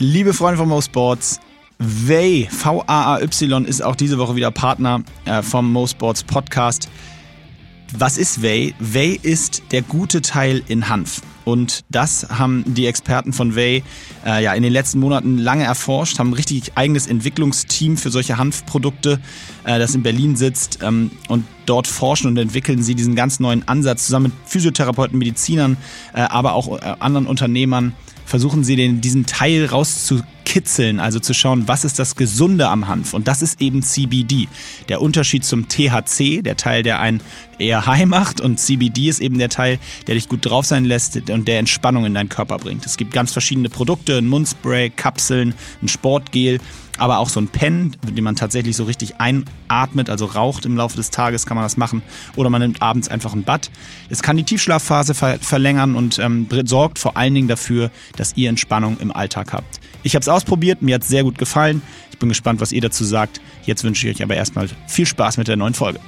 Liebe Freunde von Mo Sports, VAY, V-A-A-Y, ist auch diese Woche wieder Partner äh, vom Mo Sports Podcast. Was ist VAY? VAY ist der gute Teil in Hanf. Und das haben die Experten von VAY äh, ja in den letzten Monaten lange erforscht, haben ein richtig eigenes Entwicklungsteam für solche Hanfprodukte, äh, das in Berlin sitzt. Ähm, und dort forschen und entwickeln sie diesen ganz neuen Ansatz zusammen mit Physiotherapeuten, Medizinern, äh, aber auch äh, anderen Unternehmern versuchen sie den, diesen Teil rauszukitzeln, also zu schauen, was ist das Gesunde am Hanf. Und das ist eben CBD. Der Unterschied zum THC, der Teil, der einen eher high macht und CBD ist eben der Teil, der dich gut drauf sein lässt und der Entspannung in deinen Körper bringt. Es gibt ganz verschiedene Produkte, ein Mundspray, Kapseln, ein Sportgel aber auch so ein Pen, den man tatsächlich so richtig einatmet, also raucht im Laufe des Tages, kann man das machen. Oder man nimmt abends einfach ein Bad. Es kann die Tiefschlafphase ver verlängern und ähm, sorgt vor allen Dingen dafür, dass ihr Entspannung im Alltag habt. Ich habe es ausprobiert, mir hat es sehr gut gefallen. Ich bin gespannt, was ihr dazu sagt. Jetzt wünsche ich euch aber erstmal viel Spaß mit der neuen Folge.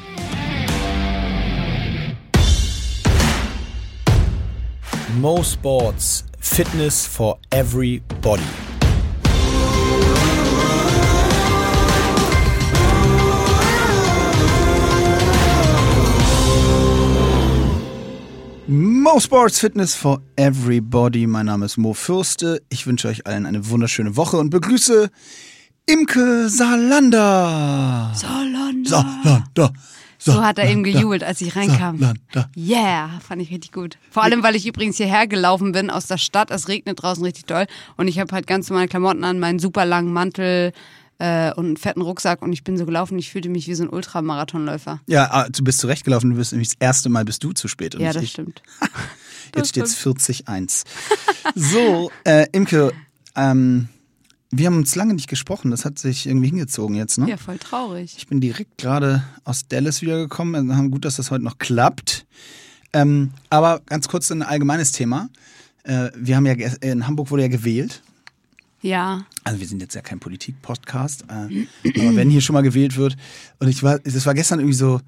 Mo Sports Fitness for Everybody. Mo Sports Fitness for Everybody. Mein Name ist Mo Fürste. Ich wünsche euch allen eine wunderschöne Woche und begrüße Imke Salander. Salander. Salander. So hat er eben gejubelt, als ich reinkam. Salander. Yeah, fand ich richtig gut. Vor allem, weil ich übrigens hierher gelaufen bin aus der Stadt. Es regnet draußen richtig doll und ich habe halt ganz normale Klamotten an, meinen super langen Mantel, äh, und einen fetten Rucksack und ich bin so gelaufen, ich fühlte mich wie so ein Ultramarathonläufer. Ja, ah, du bist zurecht gelaufen, du bist nämlich das erste Mal bist du zu spät. ja, das ich. stimmt. Jetzt steht es 40-1. so, äh, Imke, ähm, wir haben uns lange nicht gesprochen, das hat sich irgendwie hingezogen jetzt, ne? Ja, voll traurig. Ich bin direkt gerade aus Dallas wiedergekommen, also gut, dass das heute noch klappt. Ähm, aber ganz kurz ein allgemeines Thema. Äh, wir haben ja in Hamburg wurde ja gewählt ja. Also wir sind jetzt ja kein Politik-Podcast, äh, aber wenn hier schon mal gewählt wird und ich war, das war gestern irgendwie so,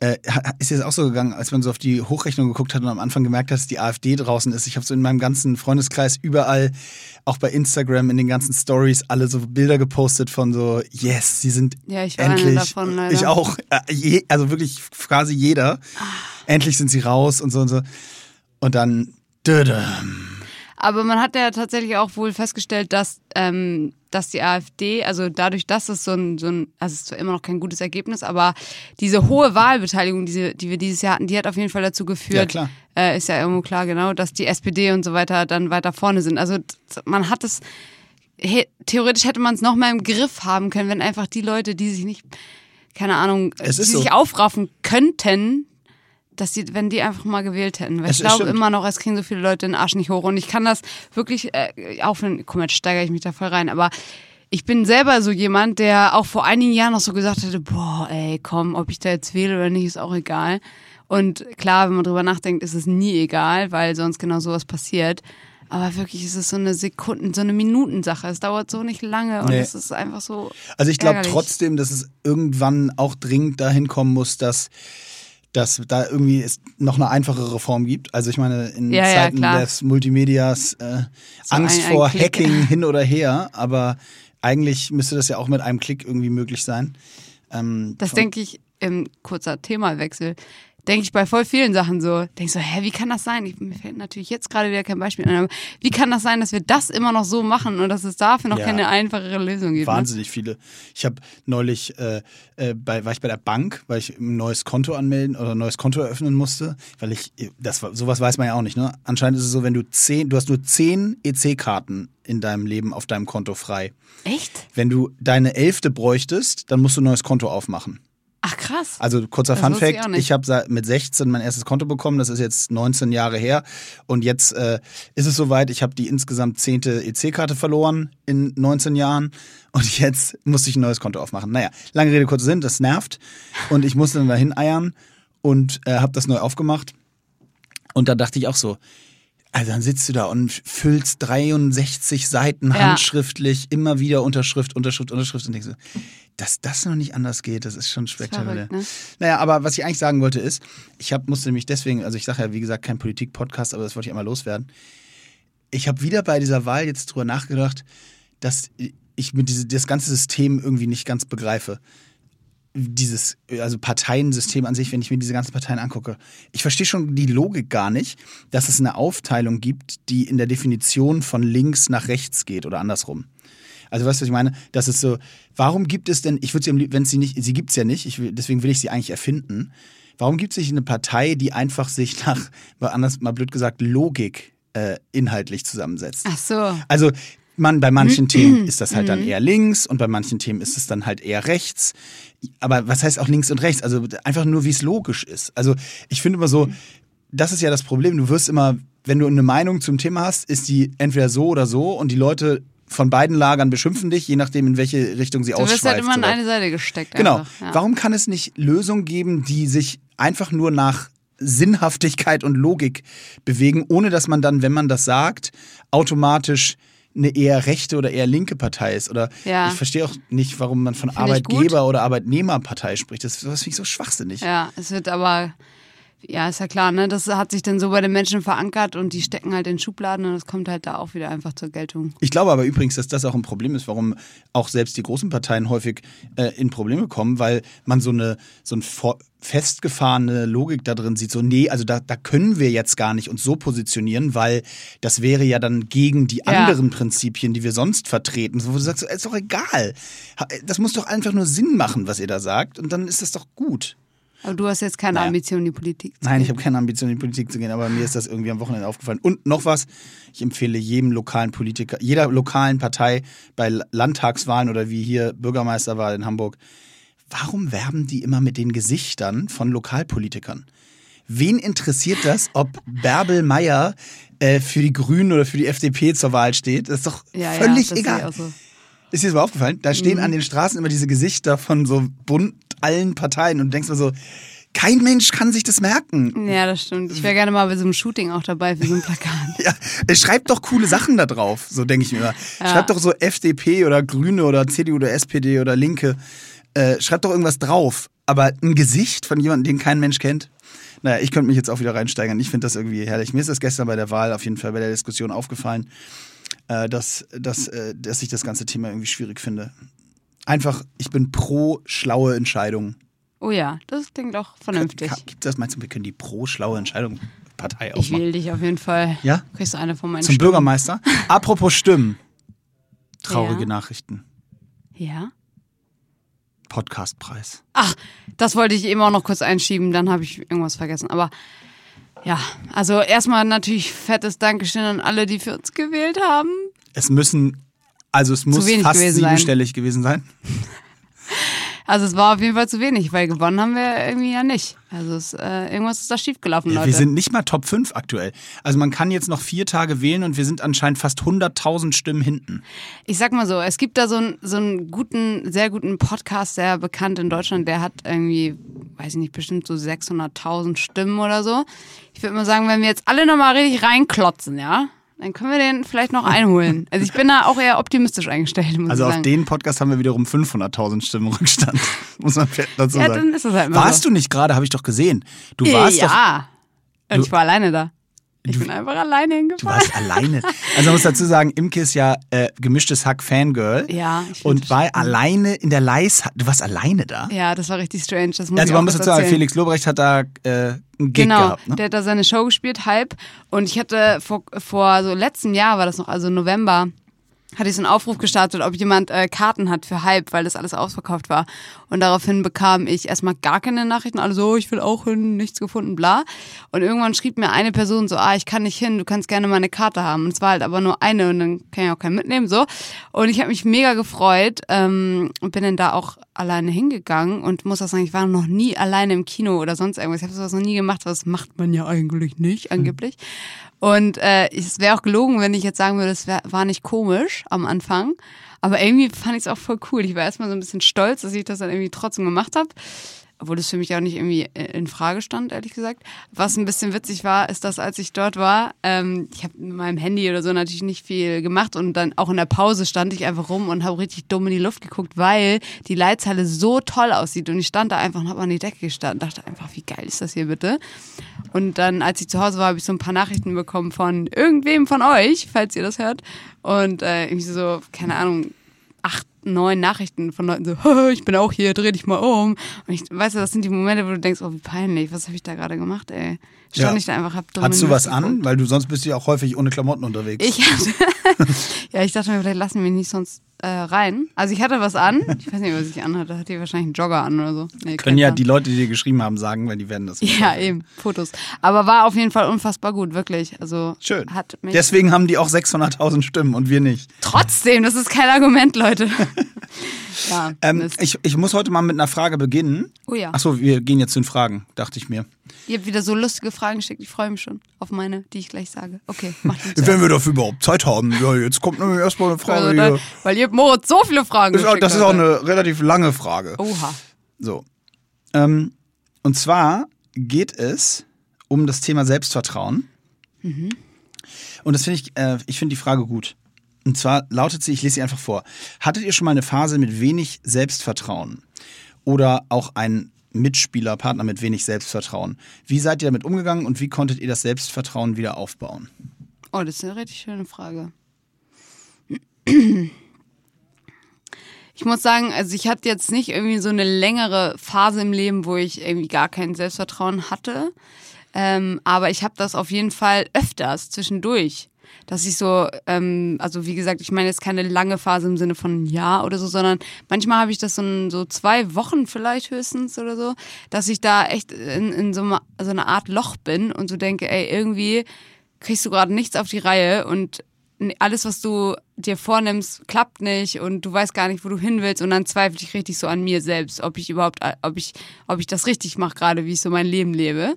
äh, ist jetzt auch so gegangen, als man so auf die Hochrechnung geguckt hat und am Anfang gemerkt hat, dass die AfD draußen ist. Ich habe so in meinem ganzen Freundeskreis überall, auch bei Instagram, in den ganzen Stories, alle so Bilder gepostet von so, yes, sie sind ja, ich war endlich. Davon, leider. Ich auch. Äh, je, also wirklich quasi jeder. Ah. Endlich sind sie raus und so und so. Und dann. Dödem. Aber man hat ja tatsächlich auch wohl festgestellt, dass, ähm, dass die AfD, also dadurch, dass es so ein, so ein, also es ist zwar immer noch kein gutes Ergebnis, aber diese hohe Wahlbeteiligung, die, die wir dieses Jahr hatten, die hat auf jeden Fall dazu geführt, ja, äh, ist ja irgendwo klar, genau, dass die SPD und so weiter dann weiter vorne sind. Also man hat es, he, theoretisch hätte man es noch mal im Griff haben können, wenn einfach die Leute, die sich nicht, keine Ahnung, die so. sich aufraffen könnten, dass die, wenn die einfach mal gewählt hätten. Weil Es ich glaube immer noch, es kriegen so viele Leute den Arsch nicht hoch. Und ich kann das wirklich, äh, auch wenn, guck mal, jetzt steigere ich mich da voll rein, aber ich bin selber so jemand, der auch vor einigen Jahren noch so gesagt hätte, boah, ey, komm, ob ich da jetzt wähle oder nicht, ist auch egal. Und klar, wenn man drüber nachdenkt, ist es nie egal, weil sonst genau sowas passiert. Aber wirklich ist es so eine Sekunden, so eine Minutensache. Es dauert so nicht lange und Nee. es ist einfach so. Also ich glaube trotzdem, dass es irgendwann auch dringend dahin kommen muss, dass dass da irgendwie es noch eine einfachere Form gibt. Also ich meine, in Ja, ja, Zeiten klar. des Multimedias äh, So Angst ein- ein vor Klick. Hacking hin oder her, aber eigentlich müsste das ja auch mit einem Klick irgendwie möglich sein. Ähm, Das denke ich im kurzer Themawechsel. Denke ich bei voll vielen Sachen so. Denke so, hä, wie kann das sein? Ich, mir fällt natürlich jetzt gerade wieder kein Beispiel ein, aber wie kann das sein, dass wir das immer noch so machen und dass es dafür noch Ja. keine einfachere Lösung gibt? Ne? Wahnsinnig viele. Ich habe neulich, äh, äh, bei, war ich bei der Bank, weil ich ein neues Konto anmelden oder ein neues Konto eröffnen musste, weil ich, das war, sowas weiß man ja auch nicht, ne? Anscheinend ist es so, wenn du zehn, du hast nur zehn EC-Karten in deinem Leben auf deinem Konto frei. Echt? Wenn du deine elfte bräuchtest, dann musst du ein neues Konto aufmachen. Ach krass. Also kurzer Das Fun ich Fact, nicht. ich habe mit 16 mein erstes Konto bekommen, das ist jetzt 19 Jahre her und jetzt äh, ist es soweit, ich habe die insgesamt zehnte EC-Karte verloren in 19 Jahren und jetzt musste ich ein neues Konto aufmachen. Naja, lange Rede, kurzer Sinn, das nervt und ich musste dann dahin eiern und äh, habe das neu aufgemacht und da dachte ich auch so, also dann sitzt du da und füllst 63 Seiten Ja. handschriftlich, immer wieder Unterschrift, Unterschrift, Unterschrift und denkst so, dass das noch nicht anders geht, das ist schon spektakulär. verrückt, ne? Naja, aber was ich eigentlich sagen wollte ist, ich hab, musste nämlich deswegen, also ich sage ja, wie gesagt, kein Politik-Podcast, aber das wollte ich einmal loswerden. Ich habe wieder bei dieser Wahl jetzt drüber nachgedacht, dass ich mit diese, das ganze System irgendwie nicht ganz begreife. Dieses, also Parteiensystem an sich, wenn ich mir diese ganzen Parteien angucke. Ich verstehe schon die Logik gar nicht, dass es eine Aufteilung gibt, die in der Definition von links nach rechts geht oder andersrum. Also weißt du, was ich meine? Das ist so, warum gibt es denn, ich würde sie, wenn sie nicht, sie gibt es ja nicht, ich deswegen will ich sie eigentlich erfinden. Warum gibt es nicht eine Partei, die einfach sich nach, mal anders, mal blöd gesagt, Logik äh, inhaltlich zusammensetzt? Ach so. Also man, bei manchen Themen ist das halt dann eher links und bei manchen Themen ist es dann halt eher rechts. Aber was heißt auch links und rechts? Also einfach nur, wie es logisch ist. Also ich finde immer so, das ist ja das Problem. Du wirst immer, wenn du eine Meinung zum Thema hast, ist die entweder so oder so und die Leute von beiden Lagern beschimpfen dich, je nachdem, in welche Richtung sie Du wirst ausschweift. halt immer an eine Seite gesteckt. Genau. Einfach, ja. Warum kann es nicht Lösungen geben, die sich einfach nur nach Sinnhaftigkeit und Logik bewegen, ohne dass man dann, wenn man das sagt, automatisch eine eher rechte oder eher linke Partei ist? Oder Ja. ich verstehe auch nicht, warum man von Find Arbeitgeber- oder Arbeitnehmerpartei spricht. Das, das finde ich so schwachsinnig. Ja, es wird aber, ja, ist ja klar, ne? Das hat sich dann so bei den Menschen verankert und die stecken halt in Schubladen und das kommt halt da auch wieder einfach zur Geltung. Ich glaube aber übrigens, dass das auch ein Problem ist, warum auch selbst die großen Parteien häufig äh, in Probleme kommen, weil man so eine so ein vor- festgefahrene Logik da drin sieht. So, nee, also da, da können wir jetzt gar nicht uns so positionieren, weil das wäre ja dann gegen die Ja. anderen Prinzipien, die wir sonst vertreten. So, wo du sagst, ist doch egal. Das muss doch einfach nur Sinn machen, was ihr da sagt, und dann ist das doch gut. Aber du hast jetzt keine Naja. Ambition, in die Politik zu Nein, ich gehen. habe keine Ambition, in die Politik zu gehen, aber mir ist das irgendwie am Wochenende aufgefallen. Und noch was, ich empfehle jedem lokalen Politiker, jeder lokalen Partei bei Landtagswahlen oder wie hier Bürgermeisterwahl in Hamburg, warum werben die immer mit den Gesichtern von Lokalpolitikern? Wen interessiert das, ob Bärbel Meier äh, für die Grünen oder für die FDP zur Wahl steht? Das ist doch Ja, völlig ja, egal. so. Ist dir das mal aufgefallen? Da stehen Mhm. an den Straßen immer diese Gesichter von so bunt allen Parteien und denkst mir so, kein Mensch kann sich das merken. Ja, das stimmt. Ich wäre gerne mal bei so einem Shooting auch dabei für so ein Plakat. Ja, schreibt doch coole Sachen da drauf, so denke ich mir immer. Ja. Schreibt doch so FDP oder Grüne oder CDU oder SPD oder Linke. Äh, schreibt doch irgendwas drauf. Aber ein Gesicht von jemandem, den kein Mensch kennt. Naja, ich könnte mich jetzt auch wieder reinsteigern. Ich finde das irgendwie herrlich. Mir ist das gestern bei der Wahl auf jeden Fall bei der Diskussion aufgefallen, äh, dass, dass, äh, dass ich das ganze Thema irgendwie schwierig finde. Einfach, ich bin pro schlaue Entscheidungen. Oh ja, das klingt auch vernünftig. Gibt das, meinst du, wir können die pro schlaue Entscheidung Partei Ich aufmachen? wähle dich auf jeden Fall. Ja? Kriegst du eine von meinen Zum Stimmen. Bürgermeister. Apropos Stimmen. Traurige Ja. Nachrichten. Ja. Podcastpreis. Ach, das wollte ich eben auch noch kurz einschieben, dann habe ich irgendwas vergessen. Aber ja, also erstmal natürlich fettes Dankeschön an alle, die für uns gewählt haben. Es müssen, also es muss fast gewesen sein. siebenstellig gewesen sein. Also es war auf jeden Fall zu wenig, weil gewonnen haben wir irgendwie ja nicht. Also es, äh, irgendwas ist da schiefgelaufen, Ja, Leute. wir sind nicht mal Top 5 aktuell. Also man kann jetzt noch vier Tage wählen und wir sind anscheinend fast 100.000 Stimmen hinten. Ich sag mal so, es gibt da so einen, so einen guten, sehr guten Podcast, der bekannt in Deutschland, der hat irgendwie, weiß ich nicht, bestimmt so 600.000 Stimmen oder so. Ich würde mal sagen, wenn wir jetzt alle nochmal richtig reinklotzen, ja, dann können wir den vielleicht noch einholen. Also ich bin da auch eher optimistisch eingestellt, muss Also auf den Podcast haben wir wiederum 500.000 Stimmen Rückstand. Muss man dazu ja, sagen. dann ist das halt mal Warst so. du nicht gerade, habe ich doch gesehen. Du warst doch ja. Und ich war alleine da. Ich Du- bin einfach alleine Du hingefahren. warst alleine. Also man muss dazu sagen, Imke ist ja äh, gemischtes Hack Fangirl. Ja, ich Und war schon- alleine in der Leis. Du warst alleine da? Ja, das war richtig strange. Das muss Also man muss dazu sagen. Felix Lobrecht hat da äh, einen Gig genau, gehabt. Ne? der hat da seine Show gespielt, halb. Und ich hatte vor, vor so letztem Jahr war das noch, also November, hatte ich so einen Aufruf gestartet, ob jemand äh, Karten hat für halb, weil das alles ausverkauft war. Und daraufhin bekam ich erstmal gar keine Nachrichten, alle so, ich will auch hin, nichts gefunden, bla. Und irgendwann schrieb mir eine Person so, ah, ich kann nicht hin, du kannst gerne meine Karte haben. Und es war halt aber nur eine und dann kann ich auch keinen mitnehmen, so. Und ich habe mich mega gefreut ähm, und bin dann da auch alleine hingegangen und muss auch sagen, ich war noch nie alleine im Kino oder sonst irgendwas. Ich habe sowas noch nie gemacht, das macht man ja eigentlich nicht, angeblich. Und äh, es wäre auch gelogen, wenn ich jetzt sagen würde, es wär, war nicht komisch am Anfang. Aber irgendwie fand ich es auch voll cool. Ich war erstmal so ein bisschen stolz, dass ich das dann irgendwie trotzdem gemacht habe. Obwohl das für mich auch nicht irgendwie äh, in Frage stand, ehrlich gesagt. Was ein bisschen witzig war, ist, dass als ich dort war, ähm, ich habe mit meinem Handy oder so natürlich nicht viel gemacht und dann auch in der Pause stand ich einfach rum und habe richtig dumm in die Luft geguckt, weil die Leithalle so toll aussieht und ich stand da einfach und habe an die Decke gestanden und dachte einfach, wie geil ist das hier bitte? Und dann, als ich zu Hause war, habe ich so ein paar Nachrichten bekommen von irgendwem von euch, falls ihr das hört. Und äh, irgendwie so, keine Ahnung, acht, neun Nachrichten von Leuten so, ich bin auch hier, dreh dich mal um. Und ich weiß, das sind die Momente, wo du denkst, oh, wie peinlich, was habe ich da gerade gemacht, ey. Stand Ja. ich da einfach, hab Hattest du was an? Weil du sonst bist du ja auch häufig ohne Klamotten unterwegs. Ich hatte, ja, ich dachte mir, vielleicht lassen wir mich sonst äh, rein. Also ich hatte was an. Ich weiß nicht, was ich anhatte. Hatte ich wahrscheinlich einen Jogger an oder so. Nee, Können ja Plan. die Leute, die dir geschrieben haben, sagen, weil die werden das. Ja, eben, Fotos. Aber war auf jeden Fall unfassbar gut, wirklich. Also Schön. hat mich Deswegen haben die auch 600.000 Stimmen und wir nicht. trotzdem, das ist kein Argument, Leute. ja, Ähm, ich, ich muss heute mal mit einer Frage beginnen. Oh ja. Achso, wir gehen jetzt zu den Fragen, dachte ich mir. Ihr habt wieder so lustige Fragen geschickt. Ich freue mich schon auf meine, die ich gleich sage. Okay, macht uns Wenn wir dafür überhaupt Zeit haben. Ja, jetzt kommt nämlich erstmal eine Frage also, hier. Weil ihr habt Moritz so viele Fragen Das ist, auch- geschickt. das ist auch eine relativ lange Frage. Oha. So. Ähm, und zwar geht es um das Thema Selbstvertrauen. Und das finde ich, äh, ich finde die Frage gut. Und zwar lautet sie, ich lese sie einfach vor. Hattet ihr schon mal eine Phase mit wenig Selbstvertrauen? Oder auch ein Mitspieler, Partner mit wenig Selbstvertrauen? Wie seid ihr damit umgegangen und wie konntet ihr das Selbstvertrauen wieder aufbauen? Oh, das ist eine richtig schöne Frage. Ich muss sagen, also ich hatte jetzt nicht irgendwie so eine längere Phase im Leben, wo ich irgendwie gar kein Selbstvertrauen hatte. Ähm, aber ich habe das auf jeden Fall öfters zwischendurch. Dass ich so, ähm, also wie gesagt, ich meine jetzt keine lange Phase im Sinne von ein Jahr oder so, sondern manchmal habe ich das so, in so zwei Wochen vielleicht höchstens oder so, dass ich da echt in, in so, ma- so einer Art Loch bin und so denke, ey, irgendwie kriegst du gerade nichts auf die Reihe und alles, was du dir vornimmst, klappt nicht und du weißt gar nicht, wo du hin willst und dann zweifle ich richtig so an mir selbst, ob ich überhaupt, ob ich, ob ich das richtig mache gerade, wie ich so mein Leben lebe.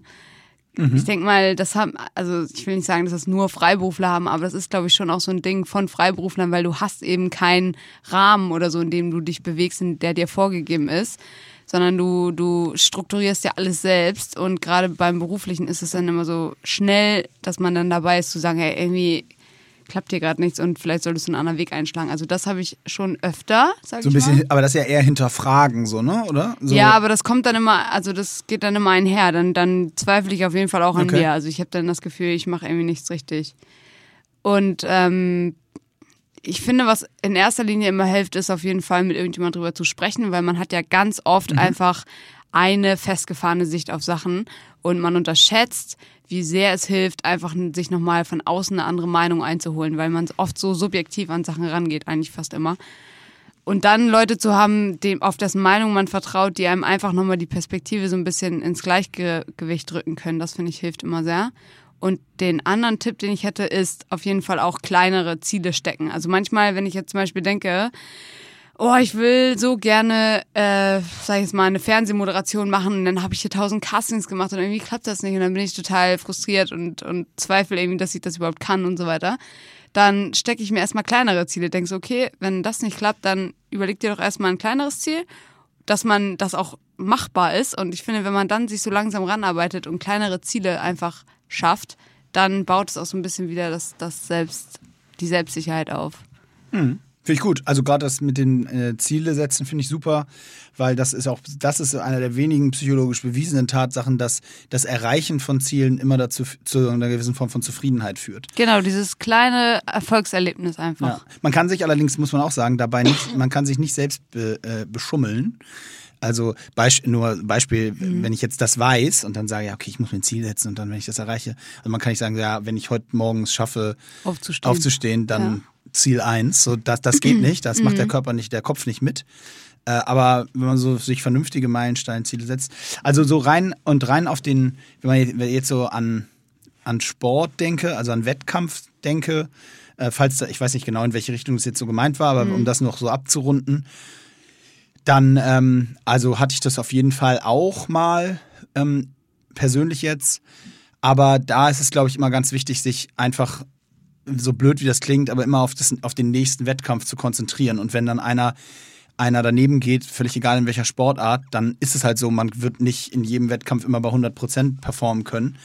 Ich denke mal, das haben, also ich will nicht sagen, dass das nur Freiberufler haben, aber das ist, glaube ich, schon auch so ein Ding von Freiberuflern, weil du hast eben keinen Rahmen oder so, in dem du dich bewegst, in der dir vorgegeben ist, sondern du, du strukturierst ja alles selbst und gerade beim Beruflichen ist es dann immer so schnell, dass man dann dabei ist zu sagen, hey, irgendwie klappt dir gerade nichts und vielleicht solltest du einen anderen Weg einschlagen. Also das habe ich schon öfter, sag So ein ich mal. aber das ist ja eher hinterfragen, so, ne? Oder? So. Ja, aber das kommt dann immer, also das geht dann immer einher. Dann, dann zweifle ich auf jeden Fall auch an Okay. mir. Also ich habe dann das Gefühl, ich mache irgendwie nichts richtig. Und ähm, ich finde, was in erster Linie immer hilft, ist auf jeden Fall mit irgendjemand drüber zu sprechen, weil man hat ja ganz oft Mhm. einfach eine festgefahrene Sicht auf Sachen und man unterschätzt, wie sehr es hilft, einfach sich nochmal von außen eine andere Meinung einzuholen, weil man oft so subjektiv an Sachen rangeht, eigentlich fast immer. Und dann Leute zu haben, dem, auf dessen Meinung man vertraut, die einem einfach nochmal die Perspektive so ein bisschen ins Gleichgewicht drücken können, das finde ich hilft immer sehr. Und den anderen Tipp, den ich hätte, ist auf jeden Fall auch kleinere Ziele stecken. Also manchmal, wenn ich jetzt zum Beispiel denke, oh, ich will so gerne, äh, sag ich jetzt mal, eine Fernsehmoderation machen. Und dann habe ich hier tausend Castings gemacht und irgendwie klappt das nicht. Und dann bin ich total frustriert und, und zweifle irgendwie, dass ich das überhaupt kann und so weiter. Dann stecke ich mir erstmal kleinere Ziele, denke so, okay, wenn das nicht klappt, dann überleg dir doch erstmal ein kleineres Ziel, dass man das auch machbar ist. Und ich finde, wenn man dann sich so langsam ranarbeitet und kleinere Ziele einfach schafft, dann baut es auch so ein bisschen wieder das, das Selbst, die Selbstsicherheit auf. Finde ich gut. Also gerade das mit den äh, Ziele setzen finde ich super, weil das ist auch, das ist einer der wenigen psychologisch bewiesenen Tatsachen, dass das Erreichen von Zielen immer dazu zu einer gewissen Form von Zufriedenheit führt. Genau, dieses kleine Erfolgserlebnis einfach. Ja. Man kann sich allerdings, muss man auch sagen, dabei nicht, man kann sich nicht selbst be, äh, beschummeln. Also Beisp nur Beispiel, Mhm. wenn ich jetzt das weiß und dann sage, ja, okay, ich muss mir ein Ziel setzen und dann, wenn ich das erreiche, also man kann nicht sagen, ja, wenn ich heute morgens schaffe, Aufzustehen. aufzustehen, dann Ja. Ziel eins. So, das, das geht nicht, das macht der Körper nicht, der Kopf nicht mit. Äh, aber wenn man so sich vernünftige Meilensteinziele setzt, also so rein und rein auf den, wenn man jetzt- so an, an Sport denke, also an Wettkampf denke, äh, falls da, ich weiß nicht genau, in welche Richtung es jetzt so gemeint war, aber um das noch so abzurunden, dann, ähm, also hatte ich das auf jeden Fall auch mal ähm, persönlich jetzt. Aber da ist es, glaube ich, immer ganz wichtig, sich einfach, so blöd wie das klingt, aber immer auf, das, auf den nächsten Wettkampf zu konzentrieren. Und wenn dann einer, einer daneben geht, völlig egal in welcher Sportart, dann ist es halt so, man wird nicht in jedem Wettkampf immer bei 100% performen können.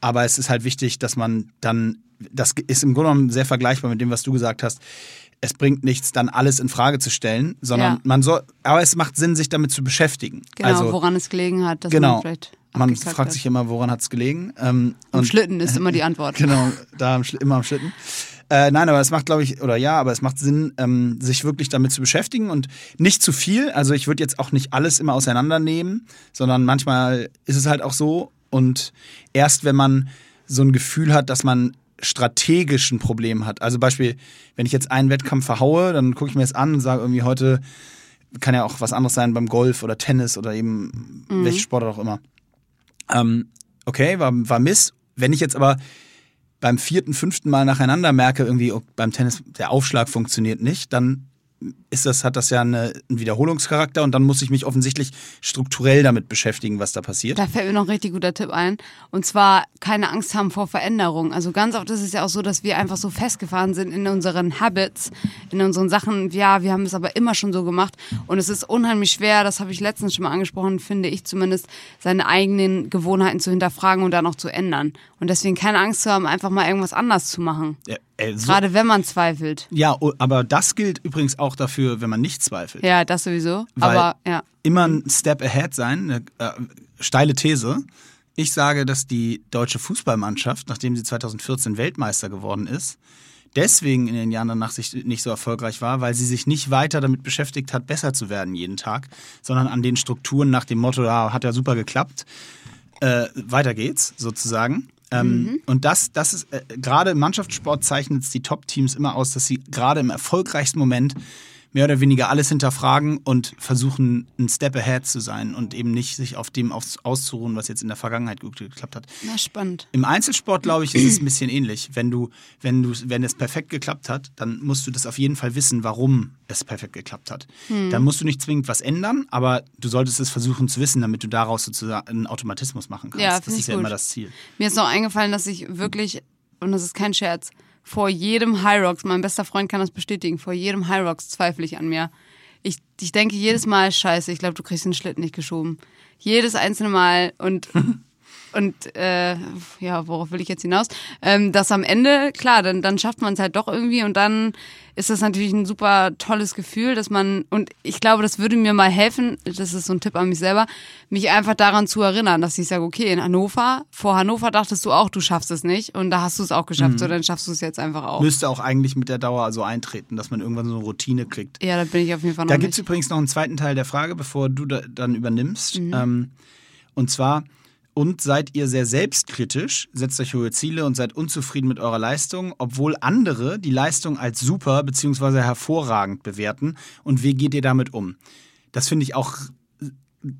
Aber es ist halt wichtig, dass man dann, das ist im Grunde genommen sehr vergleichbar mit dem, was du gesagt hast. Es bringt nichts, dann alles in Frage zu stellen, sondern Ja. man soll, aber es macht Sinn, sich damit zu beschäftigen. Genau, also, woran es gelegen hat, dass Genau. man vielleicht Man fragt sich immer, woran hat es gelegen? Ähm, Am und- Schlitten ist immer die Antwort. Genau, da am immer am Schlitten. Äh, nein, aber es macht, glaube ich, oder ja, aber es macht Sinn, ähm, sich wirklich damit zu beschäftigen und nicht zu viel. Also ich würde jetzt auch nicht alles immer auseinandernehmen, sondern manchmal ist es halt auch so. Und erst wenn man so ein Gefühl hat, dass man strategisch ein Problem hat. Also Beispiel, wenn ich jetzt einen Wettkampf verhaue, dann gucke ich mir das an und sage irgendwie heute, kann ja auch was anderes sein beim Golf oder Tennis oder eben welche Sportart auch immer. Ähm, okay, war, war Miss. Wenn ich jetzt aber beim vierten, fünften Mal nacheinander merke, irgendwie oh, beim Tennis der Aufschlag funktioniert nicht, dann ist das, hat das ja eine, einen Wiederholungscharakter und dann muss ich mich offensichtlich strukturell damit beschäftigen, was da passiert. Da fällt mir noch ein richtig guter Tipp ein. Und zwar keine Angst haben vor Veränderung. Also ganz oft ist es ja auch so, dass wir einfach so festgefahren sind in unseren Habits, in unseren Sachen. Ja, wir haben es aber immer schon so gemacht. Und es ist unheimlich schwer, das habe ich letztens schon mal angesprochen, finde ich zumindest, seine eigenen Gewohnheiten zu hinterfragen und dann auch zu ändern. Und deswegen keine Angst zu haben, einfach mal irgendwas anders zu machen. Ja, ey, so, Gerade wenn man zweifelt. ja, aber das gilt übrigens auch dafür, wenn man nicht zweifelt. Ja, das sowieso. Weil aber ja. immer ein Step ahead sein, eine äh, steile These. Ich sage, dass die deutsche Fußballmannschaft, nachdem sie 2014 Weltmeister geworden ist, deswegen in den Jahren danach sich nicht so erfolgreich war, weil sie sich nicht weiter damit beschäftigt hat, besser zu werden jeden Tag, sondern an den Strukturen nach dem Motto, ja, hat ja super geklappt, äh, weiter geht's sozusagen. Ähm, Und das, das ist, äh, gerade im Mannschaftssport zeichnet es die Top-Teams immer aus, dass sie gerade im erfolgreichsten Moment mehr oder weniger alles hinterfragen und versuchen, ein Step ahead zu sein und eben nicht sich auf dem aus, auszuruhen, was jetzt in der Vergangenheit gut geklappt hat. Na, spannend. Im Einzelsport, glaube ich, ist es ein bisschen ähnlich. Wenn du, wenn du, wenn es perfekt geklappt hat, dann musst du das auf jeden Fall wissen, warum es perfekt geklappt hat. Dann musst du nicht zwingend was ändern, aber du solltest es versuchen zu wissen, damit du daraus sozusagen einen Automatismus machen kannst. Ja, das ist ja gut. immer das Ziel. Mir ist noch eingefallen, dass ich wirklich, und das ist kein Scherz, vor jedem High Rocks, mein bester Freund kann das bestätigen, vor jedem High Rocks zweifle ich an mir. Ich, ich denke jedes Mal, scheiße, ich glaube, du kriegst den Schlitten nicht geschoben. Jedes einzelne Mal und, und äh, ja, worauf will ich jetzt hinaus? Ähm, dass am Ende, klar, dann, dann schafft man es halt doch irgendwie und dann ist das natürlich ein super tolles Gefühl, dass man, und ich glaube, das würde mir mal helfen, das ist so ein Tipp an mich selber, mich einfach daran zu erinnern, dass ich sage, okay, in Hannover, vor Hannover dachtest du auch, du schaffst es nicht und da hast du es auch geschafft, so dann schaffst du es jetzt einfach auch. Müsste auch eigentlich mit der Dauer so eintreten, dass man irgendwann so eine Routine kriegt. Ja, da bin ich auf jeden Fall noch Da gibt es übrigens noch einen zweiten Teil der Frage, bevor du da, dann übernimmst. Mhm. Ähm, und zwar, und seid ihr sehr selbstkritisch, setzt euch hohe Ziele und seid unzufrieden mit eurer Leistung, obwohl andere die Leistung als super bzw. hervorragend bewerten? Und wie geht ihr damit um? Das finde ich auch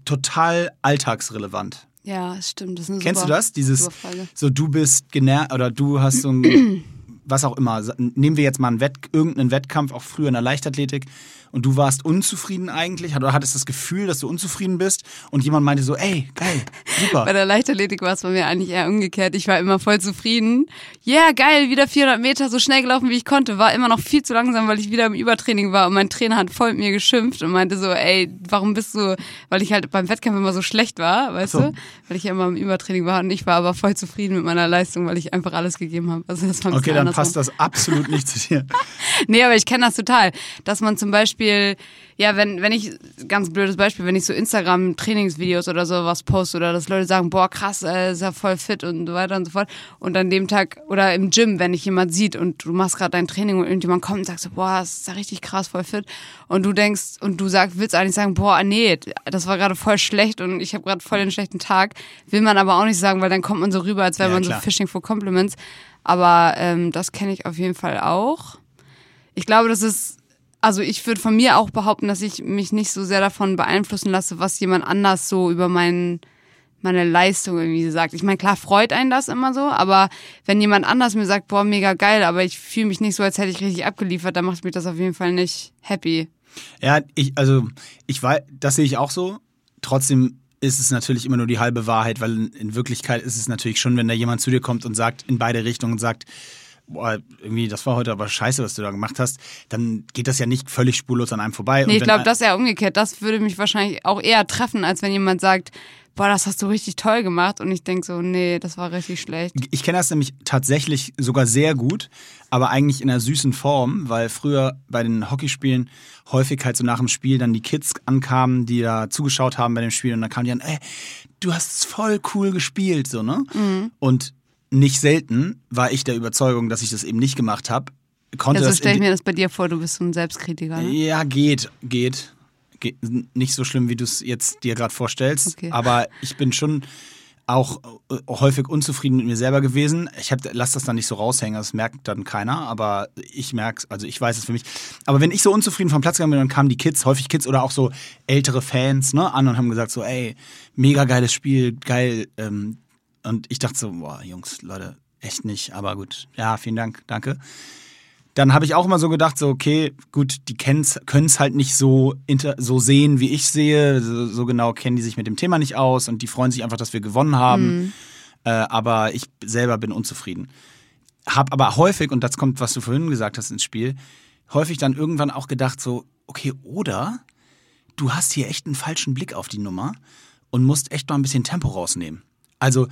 total alltagsrelevant. Ja, das stimmt. Das ist Kennst super, du das? Dieses, so du bist genervt oder du hast so ein, was auch immer. Nehmen wir jetzt mal einen Wett, irgendeinen Wettkampf, auch früher in der Leichtathletik, und du warst unzufrieden eigentlich, oder hattest das Gefühl, dass du unzufrieden bist, und jemand meinte so, ey, geil, Bei super. der Leichtathletik war es bei mir eigentlich eher umgekehrt. Ich war immer voll zufrieden. Ja, yeah, geil, wieder 400 Meter, so schnell gelaufen, wie ich konnte. War immer noch viel zu langsam, weil ich wieder im Übertraining war. Und mein Trainer hat voll mit mir geschimpft und meinte so, ey, warum bist du, weil ich halt beim Wettkampf immer so schlecht war, weißt So. du? Weil ich ja immer im Übertraining war und ich war aber voll zufrieden mit meiner Leistung, weil ich einfach alles gegeben habe. Also das war Okay, dann passt das absolut nicht zu dir. Nee, aber ich kenne das total. Dass man zum Beispiel, ja, wenn, wenn ich, ganz blödes Beispiel, wenn ich so Instagram-Trainingsvideos oder sowas poste oder dass Leute sagen, boah, krass, äh, ist ja voll fit und so weiter und so fort. Und an dem Tag oder im Gym, wenn dich jemand sieht und du machst gerade dein Training und irgendjemand kommt und sagt so, boah, das ist ja richtig krass, voll fit. Und du denkst, und du sagst, willst eigentlich sagen, boah, nee, das war gerade voll schlecht und ich habe gerade voll den schlechten Tag. Will man aber auch nicht sagen, weil dann kommt man so rüber, als wäre Ja, man klar. so Fishing for Compliments. Aber ähm, das kenne ich auf jeden Fall auch. Ich glaube, das ist, also ich würde von mir auch behaupten, dass ich mich nicht so sehr davon beeinflussen lasse, was jemand anders so über mein, meine Leistung irgendwie sagt. Ich meine, klar freut einen das immer so, aber wenn jemand anders mir sagt, boah, mega geil, aber ich fühle mich nicht so, als hätte ich richtig abgeliefert, dann macht mich das auf jeden Fall nicht happy. Ja, ich, also, ich weiß, das sehe ich auch so. Trotzdem ist es natürlich immer nur die halbe Wahrheit, weil in, Wirklichkeit ist es natürlich schon, wenn da jemand zu dir kommt und sagt, in beide Richtungen sagt, boah, irgendwie, das war heute aber scheiße, was du da gemacht hast, dann geht das ja nicht völlig spurlos an einem vorbei. Nee, ich glaube, das ist ja umgekehrt. Das würde mich wahrscheinlich auch eher treffen, als wenn jemand sagt, boah, das hast du richtig toll gemacht. Und ich denke so, nee, das war richtig schlecht. Ich kenne das nämlich tatsächlich sogar sehr gut, aber eigentlich in einer süßen Form, weil früher bei den Hockeyspielen häufig halt so nach dem Spiel dann die Kids ankamen, die da zugeschaut haben bei dem Spiel und dann kamen die an, ey, du hast voll cool gespielt, so, ne? Mhm. Und nicht selten war ich der Überzeugung, dass ich das eben nicht gemacht habe. Konnte also stelle ich mir das bei dir vor, du bist so ein Selbstkritiker. Ne? Ja, geht, geht nicht so schlimm, wie du es jetzt dir gerade vorstellst. Okay. Aber ich bin schon auch äh, häufig unzufrieden mit mir selber gewesen. Ich hab, lass das dann nicht so raushängen, das merkt dann keiner, aber ich merke es, also ich weiß es für mich. Aber wenn ich so unzufrieden vom Platz gegangen bin, dann kamen die Kids, häufig Kids oder auch so ältere Fans, ne, an und haben gesagt so, ey, mega geiles Spiel, geil. Ähm, und ich dachte so, boah, Jungs, Leute, echt nicht, aber gut. Ja, vielen Dank, danke dann habe ich auch immer so gedacht, so, okay, gut, die können es halt nicht so, inter, so sehen, wie ich sehe. So, so, genau kennen die sich mit dem Thema nicht aus und die freuen sich einfach, dass wir gewonnen haben. Mhm. Äh, aber ich selber bin unzufrieden. Hab aber häufig, und das kommt, was du vorhin gesagt hast ins Spiel, häufig dann irgendwann auch gedacht, so, okay, oder du hast hier echt einen falschen Blick auf die Nummer und musst echt mal ein bisschen Tempo rausnehmen. Also,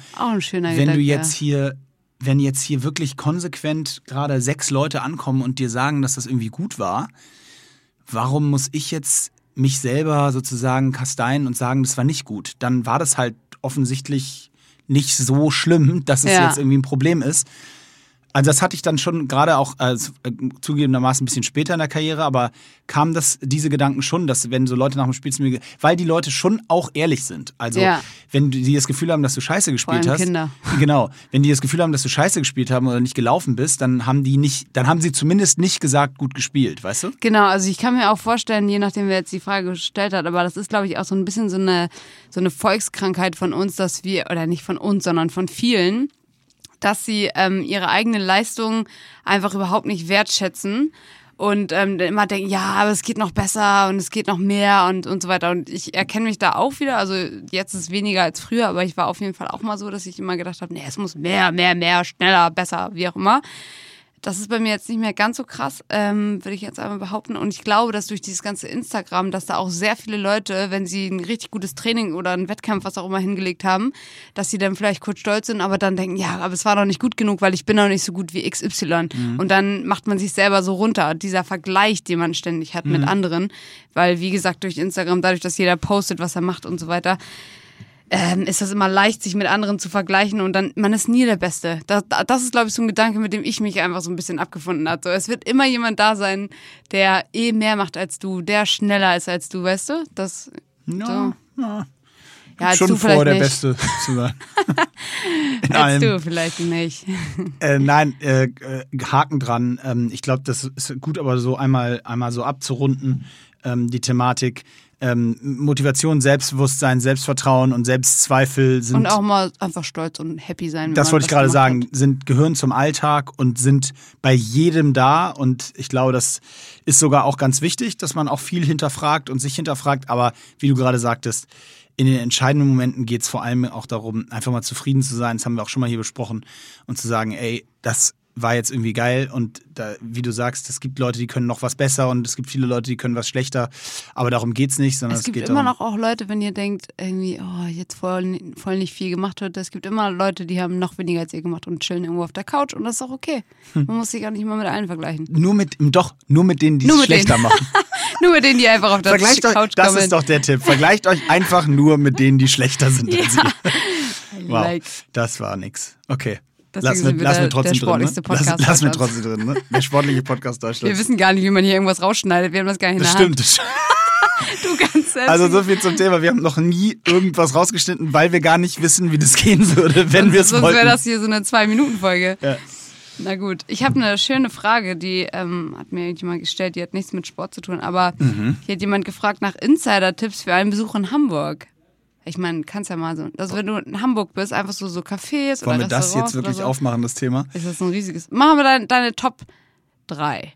wenn Gedanke, du jetzt hier wenn jetzt hier wirklich konsequent gerade sechs Leute ankommen und dir sagen, dass das irgendwie gut war, warum muss ich jetzt mich selber sozusagen kasteien und sagen, das war nicht gut? Dann war das halt offensichtlich nicht so schlimm, dass es ja. jetzt irgendwie ein Problem ist. Also das hatte ich dann schon gerade auch äh, zugegebenermaßen ein bisschen später in der Karriere, aber kam das diese Gedanken schon, dass wenn so Leute nach dem Spiel zu mir, weil die Leute schon auch ehrlich sind. Also ja. wenn die das Gefühl haben, dass du Scheiße gespielt hast, Kinder. genau, wenn die das Gefühl haben, dass du Scheiße gespielt haben oder nicht gelaufen bist, dann haben die nicht, dann haben sie zumindest nicht gesagt, gut gespielt, weißt du? Genau, also ich kann mir auch vorstellen, je nachdem wer jetzt die Frage gestellt hat, aber das ist glaube ich auch so ein bisschen so eine so eine Volkskrankheit von uns, dass wir oder nicht von uns, sondern von vielen dass sie ähm, ihre eigene Leistung einfach überhaupt nicht wertschätzen und ähm, immer denken, ja, aber es geht noch besser und es geht noch mehr und, und so weiter. Und ich erkenne mich da auch wieder. Also jetzt ist es weniger als früher, aber ich war auf jeden Fall auch mal so, dass ich immer gedacht habe, nee, es muss mehr, mehr, mehr, schneller, besser, wie auch immer. Das ist bei mir jetzt nicht mehr ganz so krass, ähm, würde ich jetzt einmal behaupten. Und ich glaube, dass durch dieses ganze Instagram, dass da auch sehr viele Leute, wenn sie ein richtig gutes Training oder einen Wettkampf, was auch immer hingelegt haben, dass sie dann vielleicht kurz stolz sind, aber dann denken, ja, aber es war noch nicht gut genug, weil ich bin noch nicht so gut wie XY. Mhm. Und dann macht man sich selber so runter. Dieser Vergleich, den man ständig hat mhm. mit anderen, weil wie gesagt, durch Instagram, dadurch, dass jeder postet, was er macht und so weiter, ähm, ist das immer leicht, sich mit anderen zu vergleichen und dann, man ist nie der Beste. Das, das ist, glaube ich, so ein Gedanke, mit dem ich mich einfach so ein bisschen abgefunden habe. So, es wird immer jemand da sein, der eh mehr macht als du, der schneller ist als du, weißt du? Das, ja, so. ja. Ja, schon vor, der nicht. Beste zu sein. als du vielleicht nicht. Äh, nein, äh, äh, Haken dran. Ähm, ich glaube, das ist gut, aber so einmal, einmal so abzurunden, ähm, die Thematik ähm, Motivation, Selbstbewusstsein, Selbstvertrauen und Selbstzweifel sind. Und auch mal einfach stolz und happy sein. Das wollte ich gerade sagen, hat. sind gehören zum Alltag und sind bei jedem da. Und ich glaube, das ist sogar auch ganz wichtig, dass man auch viel hinterfragt und sich hinterfragt. Aber wie du gerade sagtest, in den entscheidenden Momenten geht es vor allem auch darum, einfach mal zufrieden zu sein. Das haben wir auch schon mal hier besprochen. Und zu sagen, ey, das war jetzt irgendwie geil und da, wie du sagst, es gibt Leute, die können noch was besser und es gibt viele Leute, die können was schlechter, aber darum geht's nicht, sondern es, es gibt geht immer darum, noch auch Leute, wenn ihr denkt, irgendwie, oh, jetzt voll, voll nicht viel gemacht wird, es gibt immer Leute, die haben noch weniger als ihr gemacht und chillen irgendwo auf der Couch und das ist auch okay. Hm. Man muss sich auch nicht immer mit allen vergleichen. Nur mit, doch, nur mit denen, die es schlechter denen. machen. nur mit denen, die einfach auf der Vergleicht Couch euch, Das ist doch der Tipp. Vergleicht euch einfach nur mit denen, die schlechter sind als ihr. Wow, like. das war nix. Okay. Lass mir, lass mir trotzdem drin. Ne? Lass, lass mir trotzdem drin, ne? Der sportliche Podcast Deutschlands. Wir wissen gar nicht, wie man hier irgendwas rausschneidet. Wir haben das gar nicht Das stimmt. Das du kannst es. Also so viel zum Thema. Wir haben noch nie irgendwas rausgeschnitten, weil wir gar nicht wissen, wie das gehen würde, wenn wir es wollten. Sonst wäre das hier so eine Zwei-Minuten-Folge. Ja. Na gut, ich habe eine schöne Frage, die ähm, hat mir jemand gestellt, die hat nichts mit Sport zu tun, aber mhm. hier hat jemand gefragt nach Insider-Tipps für einen Besuch in Hamburg. Ich meine, kannst ja mal so, also wenn du in Hamburg bist, einfach so, so Cafés Wollen oder wir das jetzt wirklich so. aufmachen, das Thema? Ist das ein riesiges. Machen wir deine, deine Top 3.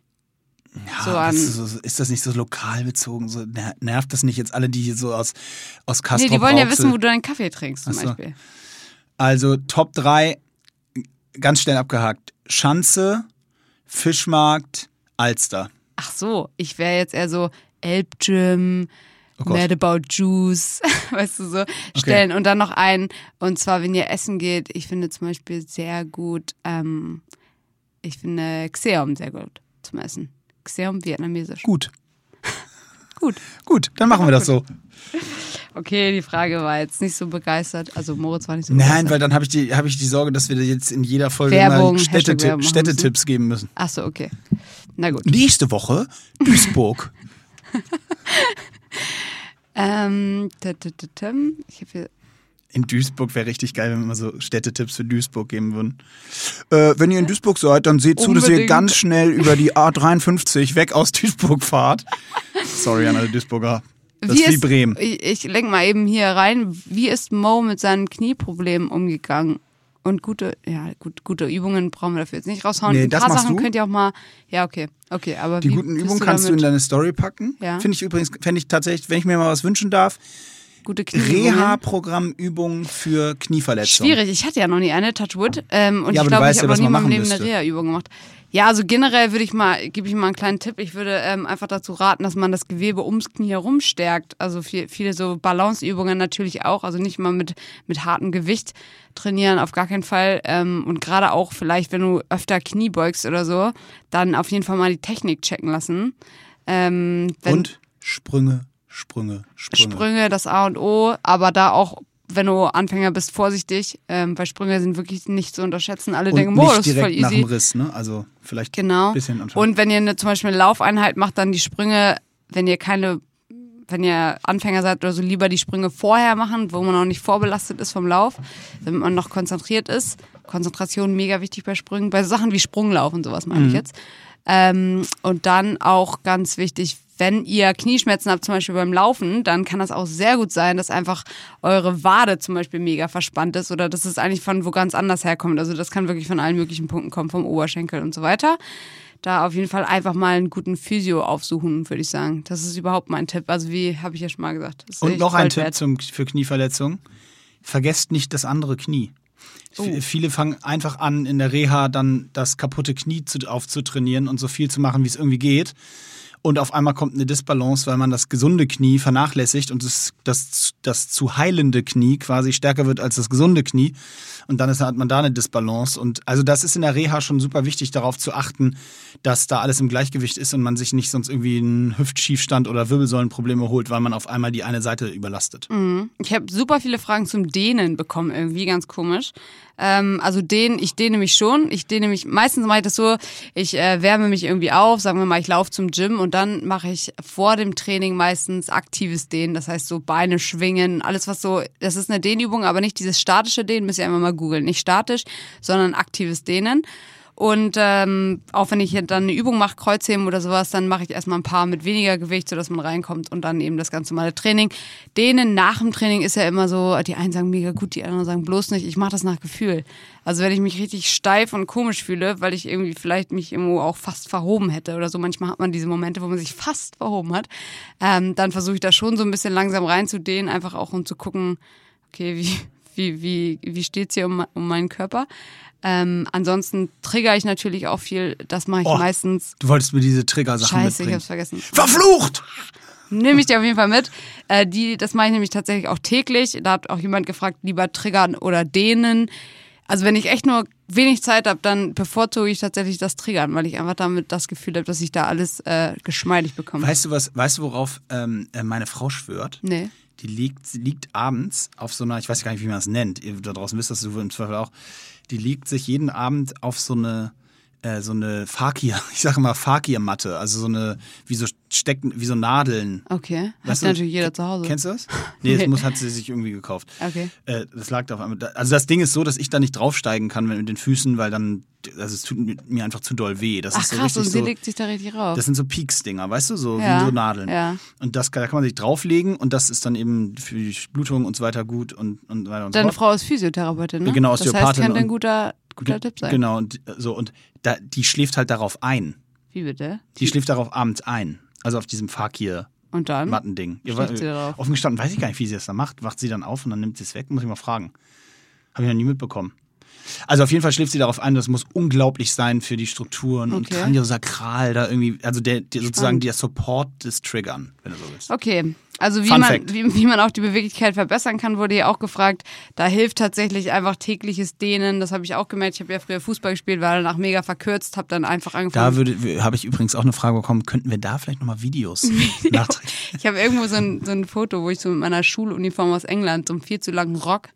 Ja, so an, ist, so, ist, das nicht so lokal bezogen? So, nervt das nicht jetzt alle, die hier so aus, aus Kastrop Nee, die wollen ja wissen, wo du deinen Kaffee trinkst zum Achso. Beispiel. Also Top 3, ganz schnell abgehakt. Schanze, Fischmarkt, Alster. Ach so, ich wäre jetzt eher so Elbgym, Oh. Mad About Juice, weißt du so, stellen. Und dann noch einen, und zwar, wenn ihr essen geht, ich finde zum Beispiel sehr gut, ähm, ich finde Xeom sehr gut zum Essen. Xeom vietnamesisch. Gut. Gut. Gut, dann machen wir das so. Okay, die Frage war jetzt nicht so begeistert. Also Moritz war nicht so Nein, begeistert. weil dann habe ich, die- hab ich die Sorge, dass wir jetzt in jeder Folge Werbung, mal Städtetipp, Städtetipps geben müssen. Ach so, okay. Na gut. Nächste Woche Duisburg. Ähm, ich habe hier In Duisburg wäre richtig geil, wenn wir mal so Städtetipps für Duisburg geben würden. Äh, wenn ihr in Duisburg seid, dann seht zu, dass ihr Unbedingt. ganz schnell über die A53 weg aus Duisburg fahrt. Sorry an alle Duisburger. Das ist wie Bremen. Ich, ich lenk mal eben hier rein. Wie ist Mo mit seinen Knieproblemen umgegangen? Und gute, ja, gut, gute Übungen brauchen wir dafür jetzt nicht raushauen. Nee, Ein das paar machst Sachen du? könnt ihr auch mal, ja, okay, okay, aber Die wie guten bist Übungen kannst du in damit? deine Story packen. Ja. Finde ich übrigens, fände ich tatsächlich, wenn ich mir mal was wünschen darf, gute Knieübungen. Reha-Programmübungen für Knieverletzungen. Schwierig, ich hatte ja noch nie eine Touchwood ähm, und Ja, ich glaube, ich ja, habe was noch nie in meinem Leben eine. Reha-Übung gemacht. Ja, also generell würde ich mal, gebe ich mal einen kleinen Tipp. Ich würde ähm, einfach dazu raten, dass man das Gewebe ums Knie herum stärkt. Also viel, viele so Balanceübungen natürlich auch. Also nicht mal mit, mit hartem Gewicht trainieren, auf gar keinen Fall. Ähm, und gerade auch vielleicht, wenn du öfter Knie beugst oder so, dann auf jeden Fall mal die Technik checken lassen. Ähm, Und Sprünge, Sprünge, Sprünge. Sprünge das A und O, aber da auch, wenn du Anfänger bist, vorsichtig, ähm, weil Sprünge sind wirklich nicht zu unterschätzen. Alle Und denken, boah, das ist voll direkt nach dem easy. Riss, ne? Also vielleicht Genau. ein bisschen anschauen. Und wenn ihr eine, zum Beispiel eine Laufeinheit macht, dann die Sprünge, wenn ihr keine, wenn ihr Anfänger seid oder so, lieber die Sprünge vorher machen, wo man noch nicht vorbelastet ist vom Lauf, damit man noch konzentriert ist. Konzentration mega wichtig bei Sprüngen, bei Sachen wie Sprunglauf und sowas meine ich jetzt. Ähm, und dann auch ganz wichtig, wenn ihr Knieschmerzen habt, zum Beispiel beim Laufen, dann kann das auch sehr gut sein, dass einfach eure Wade zum Beispiel mega verspannt ist oder dass es eigentlich von wo ganz anders herkommt. Also das kann wirklich von allen möglichen Punkten kommen, vom Oberschenkel und so weiter. Da auf jeden Fall einfach mal einen guten Physio aufsuchen, würde ich sagen. Das ist überhaupt mein Tipp. Also wie habe ich ja schon mal gesagt. Das ist Und noch ein Tipp zum, für Knieverletzungen. Vergesst nicht das andere Knie. Oh. Viele fangen einfach an, in der Reha dann das kaputte Knie zu, aufzutrainieren und so viel zu machen, wie es irgendwie geht. Und auf einmal kommt eine Disbalance, weil man das gesunde Knie vernachlässigt und das, das, das zu heilende Knie quasi stärker wird als das gesunde Knie. Und dann ist, hat man da eine Disbalance. Und also das ist in der Reha schon super wichtig, darauf zu achten, dass da alles im Gleichgewicht ist und man sich nicht sonst irgendwie einen Hüftschiefstand oder Wirbelsäulenprobleme holt, weil man auf einmal die eine Seite überlastet. Ich habe super viele Fragen zum Dehnen bekommen, irgendwie ganz komisch. Ähm, also dehnen, ich dehne mich schon. Ich dehne mich, meistens mache ich das so, ich äh, wärme mich irgendwie auf, sagen wir mal, ich laufe zum Gym und dann mache ich vor dem Training meistens aktives Dehnen. Das heißt so Beine schwingen, alles was so, das ist eine Dehnübung, aber nicht dieses statische Dehnen, müsst ihr einmal mal googeln. Nicht statisch, sondern aktives Dehnen. Und ähm, auch wenn ich dann eine Übung mache, Kreuzheben oder sowas, dann mache ich erstmal ein paar mit weniger Gewicht, sodass man reinkommt und dann eben das ganz normale Training. Dehnen nach dem Training ist ja immer so, die einen sagen mega gut, die anderen sagen bloß nicht. Ich mache das nach Gefühl. Also wenn ich mich richtig steif und komisch fühle, weil ich irgendwie vielleicht mich irgendwo auch fast verhoben hätte oder so, manchmal hat man diese Momente, wo man sich fast verhoben hat, ähm, dann versuche ich da schon so ein bisschen langsam reinzudehnen, einfach auch um zu gucken, okay, wie, wie, wie, wie steht's hier um, um meinen Körper? Ähm, ansonsten trigger ich natürlich auch viel. Das mache ich Oh, meistens. Du wolltest mir diese Trigger-Sachen Scheiße, ich mitbringen. hab's vergessen. Verflucht! Nehme ich dir auf jeden Fall mit. Äh, die, das mache ich nämlich tatsächlich auch täglich. Da hat auch jemand gefragt, lieber triggern oder dehnen. Also wenn ich echt nur wenig Zeit habe, dann bevorzuge ich tatsächlich das Triggern, weil ich einfach damit das Gefühl habe, dass ich da alles äh, geschmeidig bekomme. Weißt du was, weißt du, worauf ähm, äh, meine Frau schwört? Nee. Die liegt, liegt abends auf so einer, ich weiß gar nicht, wie man das nennt, ihr da draußen wisst das du im Zweifel auch, die liegt sich jeden Abend auf so eine, äh, so eine Fakir, ich sage mal Fakir-Matte, also so eine, wie so Stecken, wie so Nadeln. Okay. Hat Weißt du, natürlich jeder zu Hause. Kennst du das? Nee, das muss, hat sie sich irgendwie gekauft. Okay. Äh, das lag da auf einmal. Also das Ding ist so, dass ich da nicht draufsteigen kann mit den Füßen, weil dann, also es tut mir einfach zu doll weh. Das Ach ist so krass, richtig und sie so, legt sich da richtig rauf. das sind so Peaks-Dinger, weißt du, so Ja, wie so Nadeln. ja. Und das da kann man sich drauflegen und das ist dann eben für die Blutung und so weiter gut und, und weiter und so Deine fort. Frau ist Physiotherapeutin, ne? Genau, Das heißt, Osteopathin könnte ein guter, guter Tipp sein. Genau, und äh, so, und da, die schläft halt darauf ein. Wie bitte? Die schläft darauf abends ein. Also auf diesem Fakir. Und dann? Mattending. Ja, Schläft wa- sie darauf? Offen gestanden, weiß ich gar nicht, wie sie das da macht. Wacht sie dann auf und dann nimmt sie es weg? Muss ich mal fragen. Habe ich noch nie mitbekommen. Also auf jeden Fall schläft sie darauf ein, das muss unglaublich sein für die Strukturen und Okay. Kraniosakral da irgendwie, also der, der sozusagen der Support des Triggern, wenn du so willst. Okay, also wie Fun man, wie, wie man auch die Beweglichkeit verbessern kann, wurde ja auch gefragt. Da hilft tatsächlich einfach tägliches Dehnen. Das habe ich auch gemerkt. Ich habe ja früher Fußball gespielt, war danach mega verkürzt, habe dann einfach Da angefangen. würde, habe ich übrigens auch eine Frage bekommen, könnten wir da vielleicht nochmal Videos nachträglich? ich habe irgendwo so ein, so ein Foto, wo ich so mit meiner Schuluniform aus England, so einem viel zu langen Rock,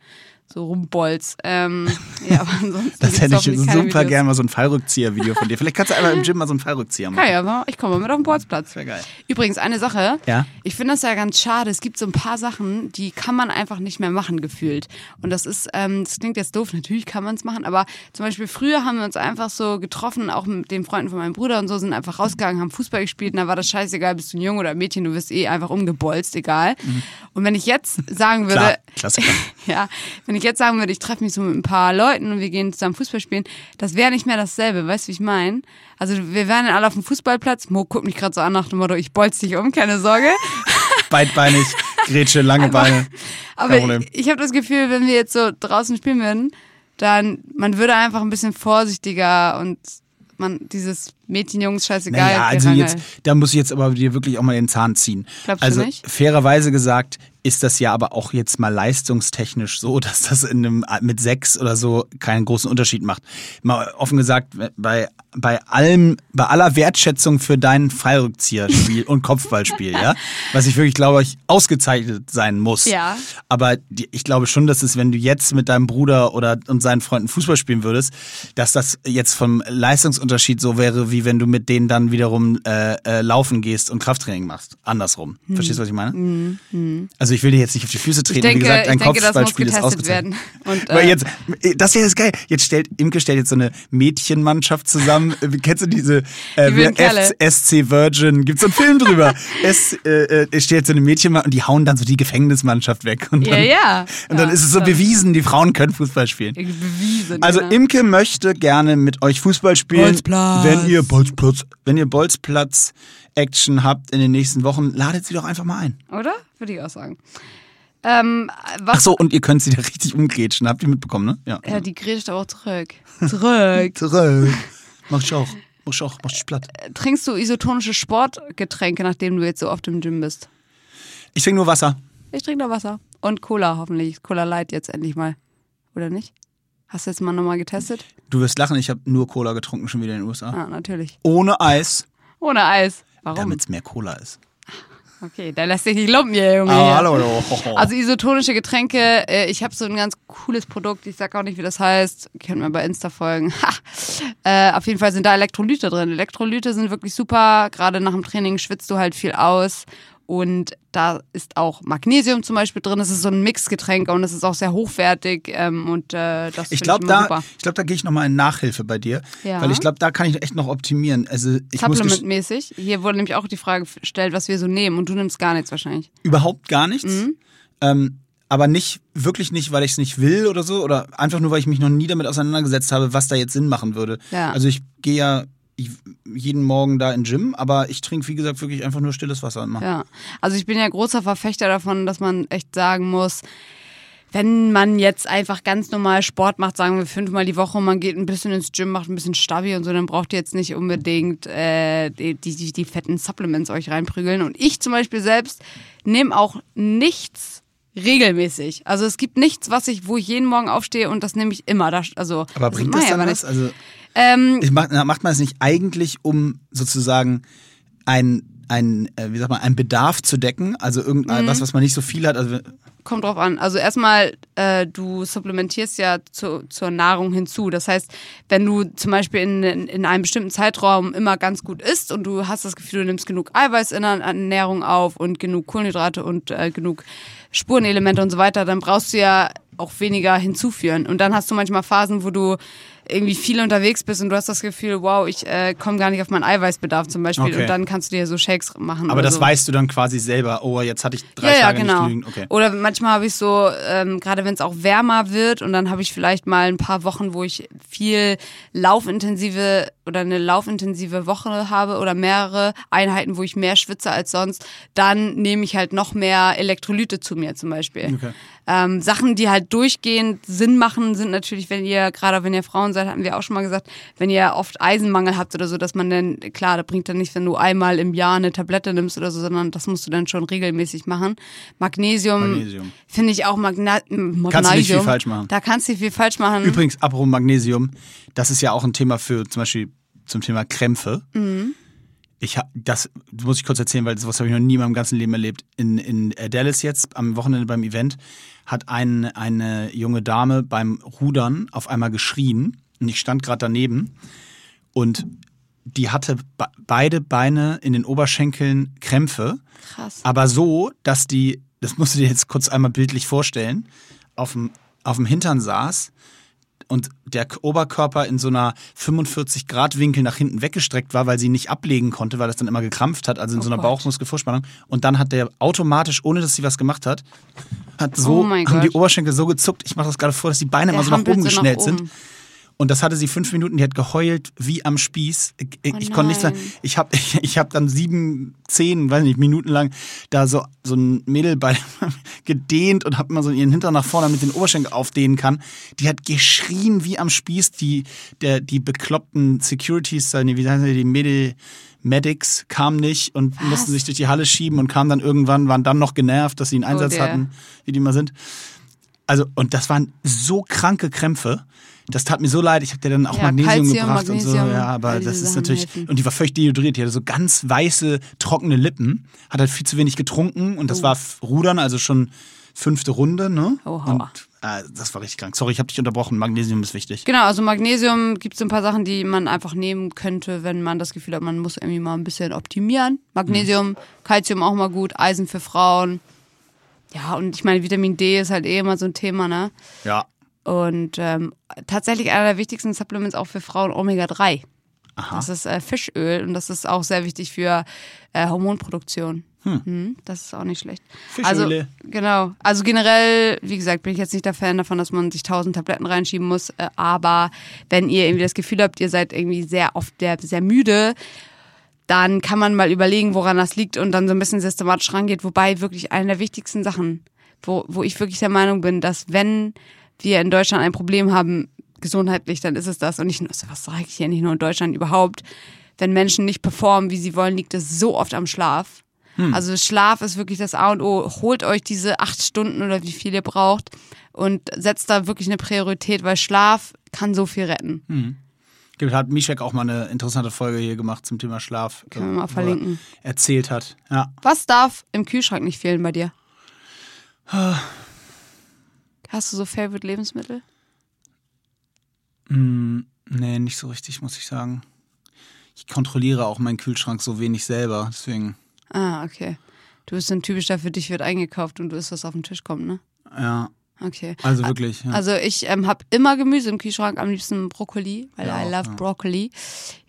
so rumbolz. Ähm, ja, aber ansonsten Das hätte ich super gerne mal so ein Fallrückzieher-Video von dir. Vielleicht kannst du einmal im Gym mal so einen Fallrückzieher machen. Ja, ja, aber ich komme mal mit auf den Bolzplatz. Wäre geil. Übrigens, eine Sache. Ja? Ich finde das ja ganz schade. Es gibt so ein paar Sachen, die kann man einfach nicht mehr machen, gefühlt. Und das ist, ähm, das klingt jetzt doof, natürlich kann man es machen, aber zum Beispiel früher haben wir uns einfach so getroffen, auch mit den Freunden von meinem Bruder und so, sind einfach rausgegangen, haben Fußball gespielt und da war das scheißegal, bist du ein Junge oder ein Mädchen, du wirst eh einfach umgebolzt, egal. Und wenn ich jetzt sagen würde, Mhm. Klar, Klassiker. ja, wenn ich jetzt sagen würde, ich treffe mich so mit ein paar Leuten und wir gehen zusammen Fußball spielen, das wäre nicht mehr dasselbe, weißt du, wie ich meine? Also wir wären dann alle auf dem Fußballplatz, Mo guckt mich gerade so an nach dem Motto, ich bolz dich um, keine Sorge. Beidbeinig, Grätsche, lange Beine. Aber Kein Problem. ich, ich habe das Gefühl, wenn wir jetzt so draußen spielen würden, dann man würde einfach ein bisschen vorsichtiger und man dieses Mädchen, Jungs, scheißegal. Naja, also jetzt, da muss ich jetzt aber dir wirklich auch mal den Zahn ziehen. Glaubst du also nicht? fairerweise gesagt ist das ja aber auch jetzt mal leistungstechnisch so, dass das in einem, mit sechs oder so keinen großen Unterschied macht. Mal offen gesagt, bei, bei allem, bei aller Wertschätzung für dein Fallrückzieherspiel und Kopfballspiel, ja, was ich wirklich glaube ich ausgezeichnet sein muss. Ja. Aber die, ich glaube schon, dass es, wenn du jetzt mit deinem Bruder oder und seinen Freunden Fußball spielen würdest, dass das jetzt vom Leistungsunterschied so wäre, wie wenn du mit denen dann wiederum äh, äh, laufen gehst und Krafttraining machst. Andersrum. Verstehst du, was ich meine? Also ich will dir jetzt nicht auf die Füße treten. ich denke, Wie gesagt, ein denke das Kopfballspiel ist ausgezeichnet. werden. Und, äh, jetzt, das wäre das geil. Jetzt stellt, Imke stellt jetzt so eine Mädchenmannschaft zusammen. Kennst du diese äh, Die SC Virgin? Gibt's so einen Film drüber? es äh, äh, stellt so eine Mädchenmannschaft und die hauen dann so die Gefängnismannschaft weg. Und Ja, dann, ja. Und dann Ja, ist es so ja. bewiesen, die Frauen können Fußball spielen. bewiesen. Also ja. Imke möchte gerne mit euch Fußball spielen. Bolzplatz. Wenn ihr Bolzplatz, wenn ihr Bolzplatz Action habt in den nächsten Wochen, ladet sie doch einfach mal ein. Oder? Würde ich auch sagen. Ähm, was, Ach so, und ihr könnt sie da richtig umgrätschen. Habt ihr mitbekommen, ne? Ja. Ja, die grätscht aber auch zurück. Zurück. Zurück. Mach ich auch. Mach ich auch. Mach ich platt. Trinkst du isotonische Sportgetränke, nachdem du jetzt so oft im Gym bist? Ich trinke nur Wasser. Ich trinke noch Wasser. Und Cola hoffentlich. Cola Light jetzt endlich mal. Oder nicht? Hast du jetzt mal nochmal getestet? Du wirst lachen, ich habe nur Cola getrunken schon wieder in den USA. Ah, natürlich. Ohne Eis, Ohne Eis. Warum? damit es mehr Cola ist. Okay, da lässt sich nicht lumpen hier, Junge. Ah, hier. hallo. Also isotonische Getränke, äh, ich habe so ein ganz cooles Produkt, ich sag auch nicht, wie das heißt, könnt mir bei Insta folgen. Ha. Äh, auf jeden Fall sind da Elektrolyte drin. Elektrolyte sind wirklich super, gerade nach dem Training schwitzt du halt viel aus und da ist auch Magnesium zum Beispiel drin. Es ist so ein Mixgetränk und es ist auch sehr hochwertig ähm, und äh, das Ich glaube, da, super. ich da gehe ich nochmal in Nachhilfe bei dir. Ja. Weil ich glaube, da kann ich echt noch optimieren. Also ich Supplement-mäßig. Hier wurde nämlich auch die Frage gestellt, was wir so nehmen und du nimmst gar nichts wahrscheinlich. überhaupt gar nichts. Mhm. Ähm, aber nicht, wirklich nicht, weil ich es nicht will oder so, oder einfach nur, weil ich mich noch nie damit auseinandergesetzt habe, was da jetzt Sinn machen würde. Ja. Also ich gehe ja ich- jeden Morgen da in den Gym, aber ich trinke, wie gesagt, wirklich einfach nur stilles Wasser immer. Ja, also ich bin ja großer Verfechter davon, dass man echt sagen muss, wenn man jetzt einfach ganz normal Sport macht, sagen wir fünfmal die Woche und man geht ein bisschen ins Gym, macht ein bisschen Stabi und so, dann braucht ihr jetzt nicht unbedingt äh, die, die, die fetten Supplements euch reinprügeln. Und ich zum Beispiel selbst nehme auch nichts regelmäßig. Also es gibt nichts, was ich, wo ich jeden Morgen aufstehe und das nehme ich immer. Das, also, Aber das bringt das ich dann was? Also Ähm, ich mach, na, macht man es nicht eigentlich, um sozusagen ein, ein, äh, wie sagt man, einen Bedarf zu decken? Also irgendein Mhm. was, was man nicht so viel hat? Also Kommt drauf an. Also erstmal, äh, du supplementierst ja zu, zur Nahrung hinzu. Das heißt, wenn du zum Beispiel in, in, in einem bestimmten Zeitraum immer ganz gut isst und du hast das Gefühl, du nimmst genug Eiweiß in der Ernährung auf und genug Kohlenhydrate und äh, genug Spurenelemente und so weiter, dann brauchst du ja auch weniger hinzuführen. Und dann hast du manchmal Phasen, wo du irgendwie viel unterwegs bist und du hast das Gefühl, wow, ich äh, komme gar nicht auf meinen Eiweißbedarf zum Beispiel Okay. und dann kannst du dir so Shakes machen. Aber das so. weißt du dann quasi selber. Oh, jetzt hatte ich drei ja, ja, Tage genau. nicht genügend. Okay. Oder manchmal habe ich so, ähm, gerade wenn es auch wärmer wird und dann habe ich vielleicht mal ein paar Wochen, wo ich viel laufintensive oder eine laufintensive Woche habe oder mehrere Einheiten, wo ich mehr schwitze als sonst, dann nehme ich halt noch mehr Elektrolyte zu mir zum Beispiel. Okay. Ähm, Sachen, die halt durchgehend Sinn machen, sind natürlich, wenn ihr, gerade wenn ihr Frauen seid, hatten wir auch schon mal gesagt, wenn ihr oft Eisenmangel habt oder so, dass man dann, klar, das bringt dann nicht, wenn du einmal im Jahr eine Tablette nimmst oder so, sondern das musst du dann schon regelmäßig machen. Magnesium, Magnesium. finde ich auch Magna Magnesium. Kannst du nicht viel falsch machen. Da kannst du nicht viel falsch machen. Übrigens, apropos Magnesium, das ist ja auch ein Thema für zum Beispiel zum Thema Krämpfe. Mhm. Ich hab, das muss ich kurz erzählen, weil sowas habe ich noch nie in meinem ganzen Leben erlebt. In, in Dallas jetzt am Wochenende beim Event hat ein, eine junge Dame beim Rudern auf einmal geschrien und ich stand gerade daneben und die hatte be beide Beine in den Oberschenkeln Krämpfe. Krass. Aber so, dass die, das musst du dir jetzt kurz einmal bildlich vorstellen, auf dem, auf dem Hintern saß und der Oberkörper in so einer 45 Grad Winkel nach hinten weggestreckt war, weil sie nicht ablegen konnte, weil das dann immer gekrampft hat, also in Oh so einer Gott. Bauchmuskelvorspannung. Und dann hat der automatisch, ohne dass sie was gemacht hat, hat so, Oh haben die. Oberschenkel so gezuckt. Ich mache das gerade vor, dass die Beine Der immer so nach oben geschnellt oben. Und das hatte sie fünf Minuten, die hat geheult wie am Spieß. Ich, Oh ich konnte nicht sagen, ich habe ich, ich hab dann sieben, zehn, weiß nicht, Minuten lang da so, so ein Mädel bei gedehnt und hab immer so ihren Hintern nach vorne, damit den Oberschenkel aufdehnen kann. Die hat geschrien wie am Spieß, die, der, die bekloppten Securities, äh, wie heißen die, die Medi Medics kamen nicht und mussten sich durch die Halle schieben und kamen dann irgendwann, waren dann noch genervt, dass sie einen Einsatz Oh hatten, wie die mal sind. Also, und das waren so kranke Krämpfe. Das tat mir so leid. Ich habe dir dann auch Ja, Magnesium Calcium, gebracht und Magnesium, so. Ja, aber das ist Sachen natürlich. helfen. Und die war völlig dehydriert. Die hatte so ganz weiße, trockene Lippen. Hat halt viel zu wenig getrunken. Und das war f- Rudern, also schon fünfte Runde, ne? Oha. Und äh, das war richtig krank. Sorry, ich habe dich unterbrochen. Magnesium ist wichtig. Genau, also Magnesium gibt es ein paar Sachen, die man einfach nehmen könnte, wenn man das Gefühl hat, man muss irgendwie mal ein bisschen optimieren. Magnesium, Calcium auch mal gut, Eisen für Frauen. Ja, und ich meine, Vitamin D ist halt eh immer so ein Thema, ne? Ja. Und ähm, tatsächlich einer der wichtigsten Supplements auch für Frauen Omega-3. Aha. Das ist äh, Fischöl und das ist auch sehr wichtig für äh, Hormonproduktion. Hm, das ist auch nicht schlecht. Fischöle. Also, genau. Also generell, wie gesagt, bin ich jetzt nicht der Fan davon, dass man sich tausend Tabletten reinschieben muss. Äh, aber wenn ihr irgendwie das Gefühl habt, ihr seid irgendwie sehr oft sehr, sehr müde, dann kann man mal überlegen, woran das liegt und dann so ein bisschen systematisch rangeht. Wobei wirklich eine der wichtigsten Sachen, wo, wo ich wirklich der Meinung bin, dass wenn wir in Deutschland ein Problem haben, gesundheitlich, dann ist es das. Und nicht nur, was sage ich hier, nicht nur in Deutschland überhaupt. Wenn Menschen nicht performen, wie sie wollen, liegt es so oft am Schlaf. Also Schlaf ist wirklich das A und O. Holt euch diese acht Stunden oder wie viel ihr braucht und setzt da wirklich eine Priorität, weil Schlaf kann so viel retten. Gibt- Hat Mischek auch mal eine interessante Folge hier gemacht zum Thema Schlaf. Können wir mal er verlinken. Erzählt hat. Ja. Was darf im Kühlschrank nicht fehlen bei dir? Hast du so Favorite Lebensmittel? Nee, nicht so richtig, muss ich sagen. Ich kontrolliere auch meinen Kühlschrank so wenig selber, deswegen, Ah, okay. Du bist ein typischer, für dich wird eingekauft und du isst, was auf den Tisch kommt, ne? ja. Okay. Also wirklich. Ja. Also ich ähm, habe immer Gemüse im Kühlschrank, am liebsten Brokkoli, weil Ja, I love ja. Broccoli.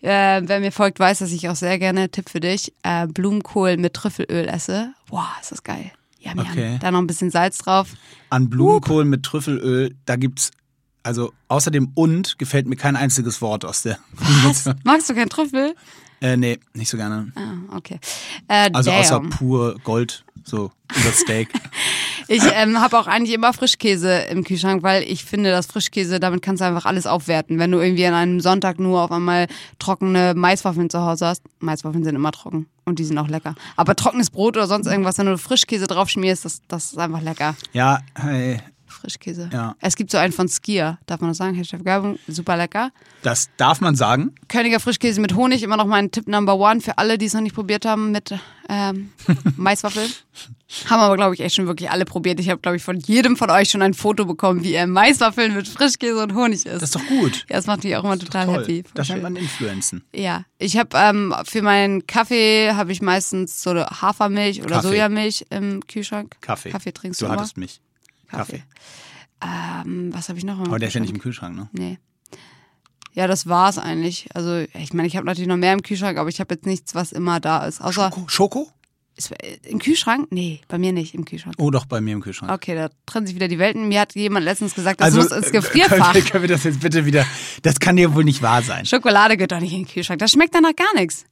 Äh, wer mir folgt, weiß, dass ich auch sehr gerne, Tipp für dich, äh, Blumenkohl mit Trüffelöl esse. Boah, ist das geil. Yum, yum. Okay. Da noch ein bisschen Salz drauf. An Blumenkohl mit Trüffelöl, da gibt's, also außerdem und gefällt mir kein einziges Wort aus der Was? Magst du keinen Trüffel? Äh, nee, nicht so gerne. Ah, okay. Äh, Also außer damn. pur Gold, so über Steak. Ich ähm, habe auch eigentlich immer Frischkäse im Kühlschrank, weil ich finde, dass Frischkäse, damit kannst du einfach alles aufwerten. Wenn du irgendwie an einem Sonntag nur auf einmal trockene Maiswaffeln zu Hause hast, Maiswaffeln sind immer trocken und die sind auch lecker. Aber trockenes Brot oder sonst irgendwas, wenn du Frischkäse drauf schmierst, das, das ist einfach lecker. ja, hey, Frischkäse. Ja. Es gibt so einen von Skier, darf man das sagen? Hashtag Werbung, super lecker. das darf man sagen. Königer Frischkäse mit Honig, immer noch mein Tipp Number One für alle, die es noch nicht probiert haben mit ähm, Maiswaffeln. Haben aber, glaube ich, echt schon wirklich alle probiert. Ich habe, glaube ich, von jedem von euch schon ein Foto bekommen, wie er Maiswaffeln mit Frischkäse und Honig isst. Das ist doch gut. ja, das macht mich auch immer total happy. Das nennt man Influenzen. Ja, ich habe ähm, für meinen Kaffee habe ich meistens so Hafermilch oder Kaffee. Sojamilch im Kühlschrank. Kaffee. Kaffee trinkst du du hattest mich. Kaffee. Ähm, was habe ich noch? im Aber der ist ja nicht im Kühlschrank, ne? Nee. Ja, das war's eigentlich. Also, ich meine, ich habe natürlich noch mehr im Kühlschrank, aber ich habe jetzt nichts, was immer da ist. Außer Schoko? Schoko? ist, im Kühlschrank? Nee, bei mir nicht im Kühlschrank. Oh, doch, bei mir im Kühlschrank. Okay, da trennen sich wieder die Welten. Mir hat jemand letztens gesagt, das Also, muss ins äh, Gefrierfach. Können wir, können wir das jetzt bitte wieder. Das kann ja wohl nicht wahr sein. Schokolade geht doch nicht in den Kühlschrank. Das schmeckt danach gar nichts,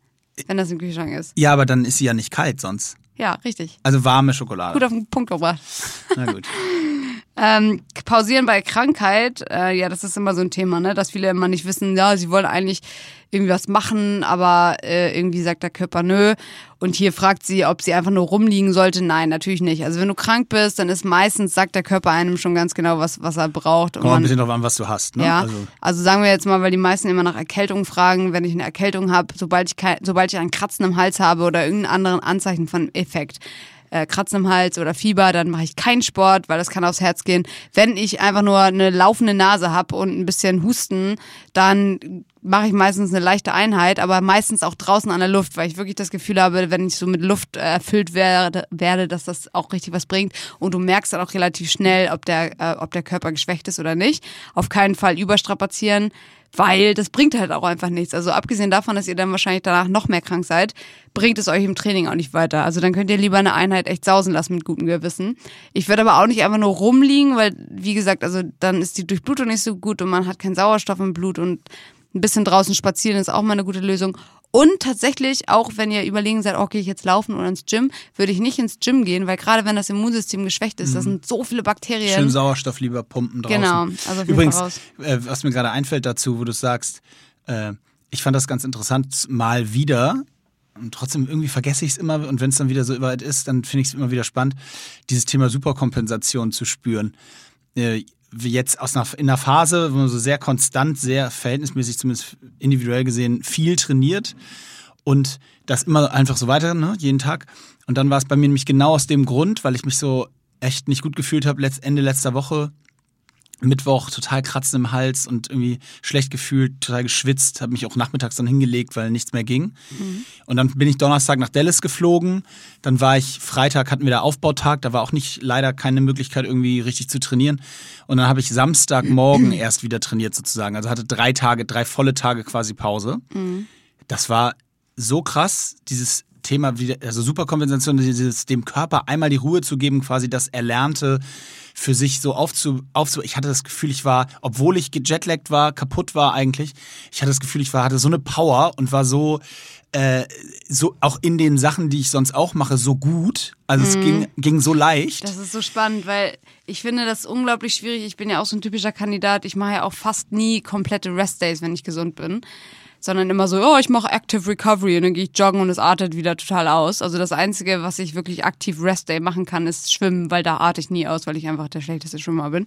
wenn das im Kühlschrank ist. Ja, aber dann ist sie ja nicht kalt sonst. Ja, richtig. Also warme Schokolade. Gut auf den Punkt gebracht. Na gut. Ähm, pausieren bei Krankheit, äh, ja, das ist immer so ein Thema, ne? Dass viele immer nicht wissen, ja, sie wollen eigentlich irgendwie was machen, aber äh, irgendwie sagt der Körper nö. Und hier fragt sie, ob sie einfach nur rumliegen sollte. Nein, natürlich nicht. Also wenn du krank bist, dann ist meistens, sagt der Körper einem schon ganz genau, was, was er braucht. Und Kommt ein bisschen drauf an, was du hast. Ne? ja, Also, also, sagen wir jetzt mal, weil die meisten immer nach Erkältung fragen, wenn ich eine Erkältung habe, sobald ich sobald ich ein Kratzen im Hals habe oder irgendeinen anderen Anzeichen von Effekt, äh, Kratzen im Hals oder Fieber, dann mache ich keinen Sport, weil das kann aufs Herz gehen. Wenn ich einfach nur eine laufende Nase habe und ein bisschen Husten, dann mache ich meistens eine leichte Einheit, aber meistens auch draußen an der Luft, weil ich wirklich das Gefühl habe, wenn ich so mit Luft äh, erfüllt werde, werde, dass das auch richtig was bringt. Und du merkst dann auch relativ schnell, ob der, äh, ob der Körper geschwächt ist oder nicht. Auf keinen Fall überstrapazieren, weil das bringt halt auch einfach nichts. Also abgesehen davon, dass ihr dann wahrscheinlich danach noch mehr krank seid, bringt es euch im Training auch nicht weiter. Also dann könnt ihr lieber eine Einheit echt sausen lassen mit gutem Gewissen. Ich würde aber auch nicht einfach nur rumliegen, weil, wie gesagt, also dann ist die Durchblutung nicht so gut und man hat keinen Sauerstoff im Blut und ein bisschen draußen spazieren ist auch mal eine gute Lösung. Und tatsächlich, auch wenn ihr überlegen seid, okay, ich jetzt laufen oder ins Gym, würde ich nicht ins Gym gehen, weil gerade wenn das Immunsystem geschwächt ist, da sind so viele Bakterien. schön Sauerstoff lieber pumpen draußen. Genau, also Übrigens, äh, was mir gerade einfällt dazu, wo du sagst, äh, ich fand das ganz interessant, mal wieder. Und trotzdem irgendwie vergesse ich es immer und wenn es dann wieder so weit ist, dann finde ich es immer wieder spannend, dieses Thema Superkompensation zu spüren. Äh, jetzt aus einer, in einer Phase, wo man so sehr konstant, sehr verhältnismäßig, zumindest individuell gesehen, viel trainiert und das immer einfach so weiter, ne, jeden Tag. Und dann war es bei mir nämlich genau aus dem Grund, weil ich mich so echt nicht gut gefühlt habe, letzt, Ende letzter Woche, Mittwoch total kratzen im Hals und irgendwie schlecht gefühlt, total geschwitzt, habe mich auch nachmittags dann hingelegt, weil nichts mehr ging. Und dann bin ich Donnerstag nach Dallas geflogen. Dann war ich Freitag hatten wir da Aufbautag, da war auch nicht leider keine Möglichkeit irgendwie richtig zu trainieren. Und dann habe ich Samstagmorgen erst wieder trainiert sozusagen. Also hatte drei Tage, drei volle Tage quasi Pause. Das war so krass, dieses Thema, wieder, also Superkompensation, dieses dem Körper einmal die Ruhe zu geben, quasi das Erlernte für sich so aufzu, aufzu. Ich hatte das Gefühl, ich war, obwohl ich gejetlaggt war, kaputt war eigentlich, ich hatte das Gefühl, ich war, hatte so eine Power und war so, äh, so auch in den Sachen, die ich sonst auch mache, so gut. Also es ging, ging so leicht. Das ist so spannend, weil ich finde das unglaublich schwierig. Ich bin ja auch so ein typischer Kandidat. Ich mache ja auch fast nie komplette Restdays, wenn ich gesund bin. Sondern immer so, oh, ich mache Active Recovery und dann gehe ich joggen und es artet wieder total aus. Also das Einzige, was ich wirklich aktiv Restday machen kann, ist schwimmen, weil da arte ich nie aus, weil ich einfach der schlechteste Schwimmer bin.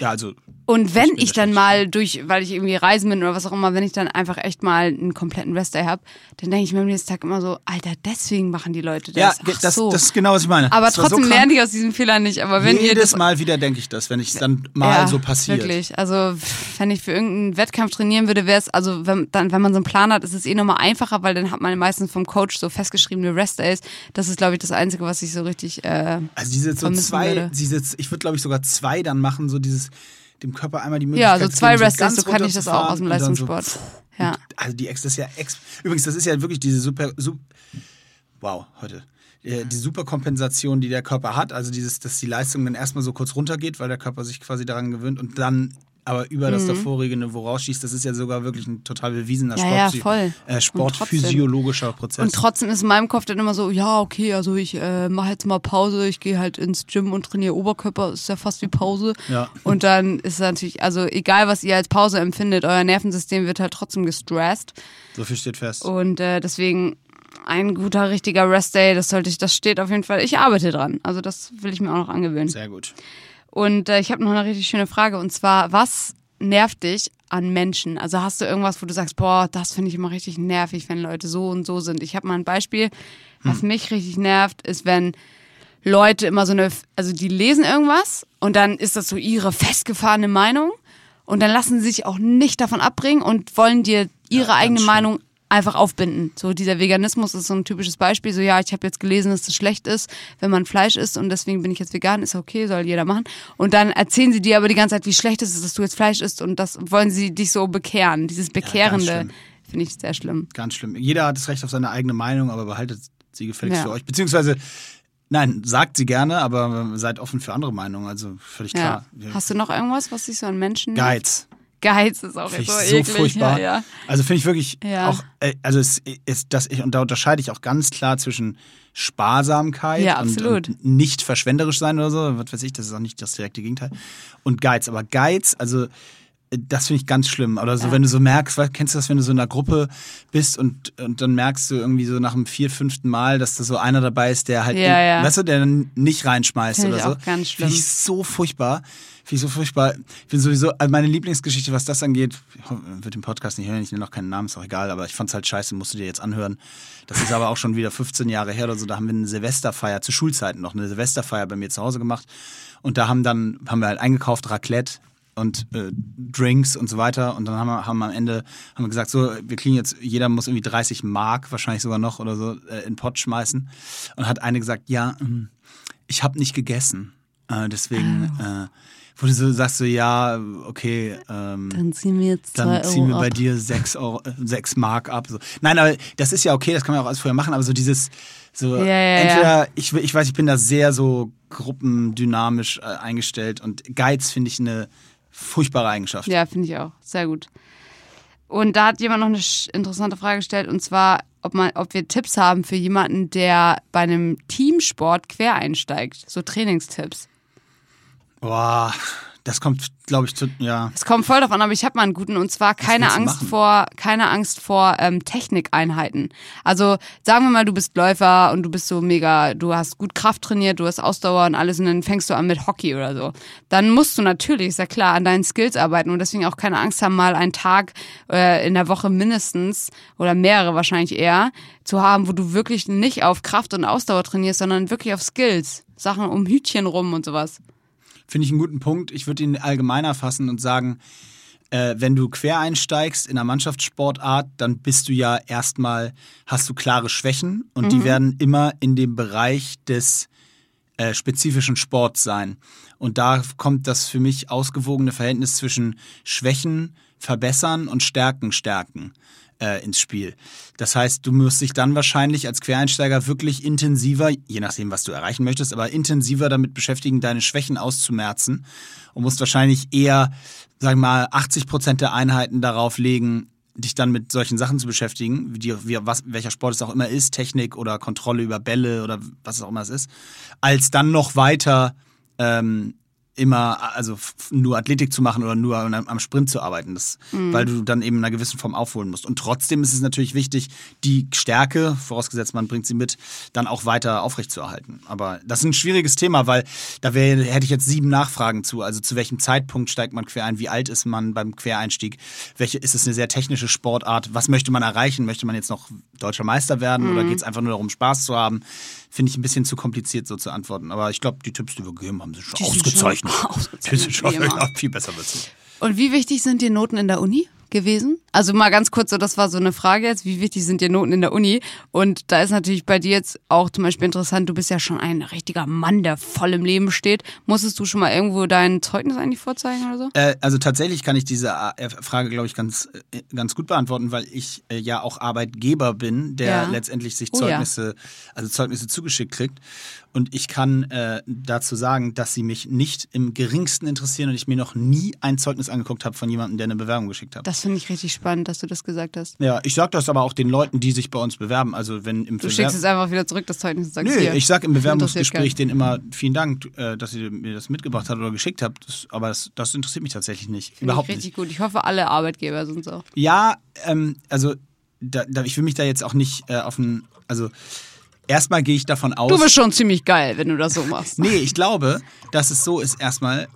Ja, also Und wenn ich der dann mal durch, weil ich irgendwie reisen bin oder was auch immer, wenn ich dann einfach echt mal einen kompletten Restday habe, dann denke ich mir am nächsten Tag immer so, Alter, deswegen machen die Leute ja, das. Ach das, so. das ist genau, was ich meine. Aber Das so trotzdem krank. lernen die aus diesem Fehler nicht. Aber wenn Jedes das Mal wieder denke ich das, wenn es dann mal ja, so passiert. Wirklich. Also wenn ich für irgendeinen Wettkampf trainieren würde, wäre es, also wenn, dann, wenn man so einen Plan hat, ist es eh nochmal einfacher, weil dann hat man meistens vom Coach so festgeschriebene Rest-Days. Das ist, glaube ich, das Einzige, was ich so richtig. Äh, Also diese so zwei, würde. diese, ich würde glaube ich sogar zwei dann machen, so dieses dem Körper einmal die Möglichkeit ja, so zwei Rest-Days, so kann ich das auch aus dem Leistungssport. So, ja. also die Ex, das ist ja ex, übrigens, das ist ja wirklich diese super, super wow, heute. Äh, Die Superkompensation, die der Körper hat, also dieses, dass die Leistung dann erstmal so kurz runtergeht, weil der Körper sich quasi daran gewöhnt und dann aber über Mhm. das davorige Niveau rausschießt, das ist ja sogar wirklich ein total bewiesener Ja, ja, Sport, voll. äh, sportphysiologischer Prozess. Und trotzdem ist in meinem Kopf dann immer so, ja, okay, also ich äh, mache jetzt mal Pause, ich gehe halt ins Gym und trainiere Oberkörper, ist ja fast wie Pause. Ja. Und dann ist es natürlich, also egal was ihr als Pause empfindet, euer Nervensystem wird halt trotzdem gestresst. so viel steht fest. Und äh, deswegen ein guter, richtiger Rest-Day, das sollte ich, das steht auf jeden Fall. Ich arbeite dran. Also das will ich mir auch noch angewöhnen. Sehr gut. Und äh, ich habe noch eine richtig schöne Frage. Und zwar, was nervt dich an Menschen? Also hast du irgendwas, wo du sagst, boah, das finde ich immer richtig nervig, wenn Leute so und so sind. Ich habe mal ein Beispiel, was mich richtig nervt, ist, wenn Leute immer so eine, also die lesen irgendwas und dann ist das so ihre festgefahrene Meinung und dann lassen sie sich auch nicht davon abbringen und wollen dir ihre ganz eigene schlimm. Meinung einfach aufbinden. So dieser Veganismus ist so ein typisches Beispiel. So ja, ich habe jetzt gelesen, dass es schlecht ist, wenn man Fleisch isst und deswegen bin ich jetzt vegan. Ist okay, soll jeder machen. Und dann erzählen sie dir aber die ganze Zeit, wie schlecht es ist, dass du jetzt Fleisch isst und das wollen sie dich so bekehren. Dieses Bekehrende schlimm. finde ich sehr schlimm. Ganz schlimm. Jeder hat das Recht auf seine eigene Meinung, aber behaltet sie gefälligst Ja. für euch. Beziehungsweise, nein, sagt sie gerne, aber seid offen für andere Meinungen. Also völlig Ja. klar. Hast du noch irgendwas, was dich so an Menschen Geiz. Geiz ist auch Finde ich so so eklig. furchtbar. Ja, ja. Also finde ich wirklich Ja. auch, äh, also es ist das ich und da unterscheide ich auch ganz klar zwischen Sparsamkeit und, und nicht verschwenderisch sein oder so, was weiß ich, das ist auch nicht das direkte Gegenteil. Und Geiz, aber Geiz, also äh, das finde ich ganz schlimm. Oder so, wenn du so merkst, kennst du das, wenn du so in einer Gruppe bist und, und dann merkst du irgendwie so nach dem vier, fünften Mal, dass da so einer dabei ist, der halt, Ja, ja. weißt du, der dann nicht reinschmeißt Find oder ich so. auch ganz schlimm. Finde ich so furchtbar. Finde ich so furchtbar. Ich bin sowieso, also meine Lieblingsgeschichte, was das angeht, wird den Podcast nicht hören, ich nenne noch keinen Namen, ist auch egal, aber ich fand's halt scheiße, musst du dir jetzt anhören. Das ist aber auch schon wieder 15 Jahre her oder so, da haben wir eine Silvesterfeier, zu Schulzeiten noch, eine Silvesterfeier bei mir zu Hause gemacht. Und da haben dann, haben wir halt eingekauft, Raclette und äh, Drinks und so weiter. Und dann haben wir, haben wir am Ende haben wir gesagt, so, wir kriegen jetzt, jeder muss irgendwie 30 Mark, wahrscheinlich sogar noch oder so, äh, in den Pott schmeißen. Und hat eine gesagt, ja, ähm, ich habe nicht gegessen. Äh, deswegen, äh, wo du so sagst, so, ja, okay, ähm, Dann ziehen wir jetzt dann ziehen Euro wir bei ab. dir sechs, Euro, äh, sechs Mark ab. So. Nein, aber das ist ja okay, das kann man auch alles vorher machen, aber so dieses, so Ja, ja, entweder, Ich, ich weiß, ich bin da sehr so gruppendynamisch äh, eingestellt und Geiz finde ich eine furchtbare Eigenschaft. Ja, finde ich auch. Sehr gut. Und da hat jemand noch eine interessante Frage gestellt, und zwar, ob, man, ob wir Tipps haben für jemanden, der bei einem Teamsport quer einsteigt. So Trainingstipps. Boah, das kommt, glaube ich, zu, ja. Es kommt voll an, aber ich habe mal einen guten und zwar keine Angst machen? vor keine Angst vor ähm, Technikeinheiten. Also sagen wir mal, du bist Läufer und du bist so mega, du hast gut Kraft trainiert, du hast Ausdauer und alles und dann fängst du an mit Hockey oder so. Dann musst du natürlich, ist ja klar, an deinen Skills arbeiten und deswegen auch keine Angst haben, mal einen Tag äh, in der Woche mindestens oder mehrere wahrscheinlich eher zu haben, wo du wirklich nicht auf Kraft und Ausdauer trainierst, sondern wirklich auf Skills. Sachen um Hütchen rum und sowas. Finde ich einen guten Punkt. Ich würde ihn allgemeiner fassen und sagen, äh, wenn du quer einsteigst in einer Mannschaftssportart, dann bist du ja erstmal, hast du klare Schwächen und die werden immer in dem Bereich des äh, spezifischen Sports sein. Und da kommt das für mich ausgewogene Verhältnis zwischen Schwächen verbessern und Stärken stärken äh, ins Spiel. Das heißt, du musst dich dann wahrscheinlich als Quereinsteiger wirklich intensiver, je nachdem, was du erreichen möchtest, aber intensiver damit beschäftigen, deine Schwächen auszumerzen und musst wahrscheinlich eher, sagen wir mal, 80 Prozent der Einheiten darauf legen, dich dann mit solchen Sachen zu beschäftigen, wie, wie was, welcher Sport es auch immer ist, Technik oder Kontrolle über Bälle oder was es auch immer es ist, als dann noch weiter ähm, immer, also nur Athletik zu machen oder nur am Sprint zu arbeiten, das, weil du dann eben in einer gewissen Form aufholen musst. Und trotzdem ist es natürlich wichtig, die Stärke, vorausgesetzt man bringt sie mit, dann auch weiter aufrechtzuerhalten. Aber das ist ein schwieriges Thema, weil da wär, hätte ich jetzt sieben Nachfragen zu. Also zu welchem Zeitpunkt steigt man quer ein? Wie alt ist man beim Quereinstieg? Welche ist es eine sehr technische Sportart? Was möchte man erreichen? Möchte man jetzt noch deutscher Meister werden oder geht es einfach nur darum, Spaß zu haben? Finde ich ein bisschen zu kompliziert so zu antworten. Aber ich glaube, die Tipps, die wir gegeben haben, sind schon Die sind ausgezeichnet. schon ausgezeichnet, Die sind schon ja, viel besser nicht. Und wie wichtig sind dir Noten in der Uni gewesen? Also mal ganz kurz, so das war so eine Frage jetzt, wie wichtig sind dir Noten in der Uni? Und da ist natürlich bei dir jetzt auch zum Beispiel interessant, du bist ja schon ein richtiger Mann, der voll im Leben steht. Musstest du schon mal irgendwo dein Zeugnis eigentlich vorzeigen oder so? Äh, also tatsächlich kann ich diese äh, Frage, glaube ich, ganz, äh, ganz gut beantworten, weil ich äh, ja auch Arbeitgeber bin, der Ja. letztendlich sich Oh ja. Zeugnisse, also Zeugnisse zugeschickt kriegt. Und ich kann äh, dazu sagen, dass sie mich nicht im geringsten interessieren und ich mir noch nie ein Zeugnis angeguckt habe von jemandem, der eine Bewerbung geschickt hat. Das finde ich richtig spannend, dass du das gesagt hast. Ja, ich sage das aber auch den Leuten, die sich bei uns bewerben. Also wenn im Du Bewerb- schickst es einfach wieder zurück, das Zeugnis, und sagst Nö, hier. ich sag im Bewerbungsgespräch denen immer vielen Dank, äh, dass ihr mir das mitgebracht habt oder geschickt habt. Das, aber das, das interessiert mich tatsächlich nicht. Finde Überhaupt ich nicht. richtig gut. Ich hoffe, alle Arbeitgeber sind so. Ja, ähm, also da, da, ich will mich da jetzt auch nicht äh, auf ein. Also erstmal gehe ich davon aus. Du bist schon ziemlich geil, wenn du das so machst. nee, ich glaube, dass es so ist erstmal,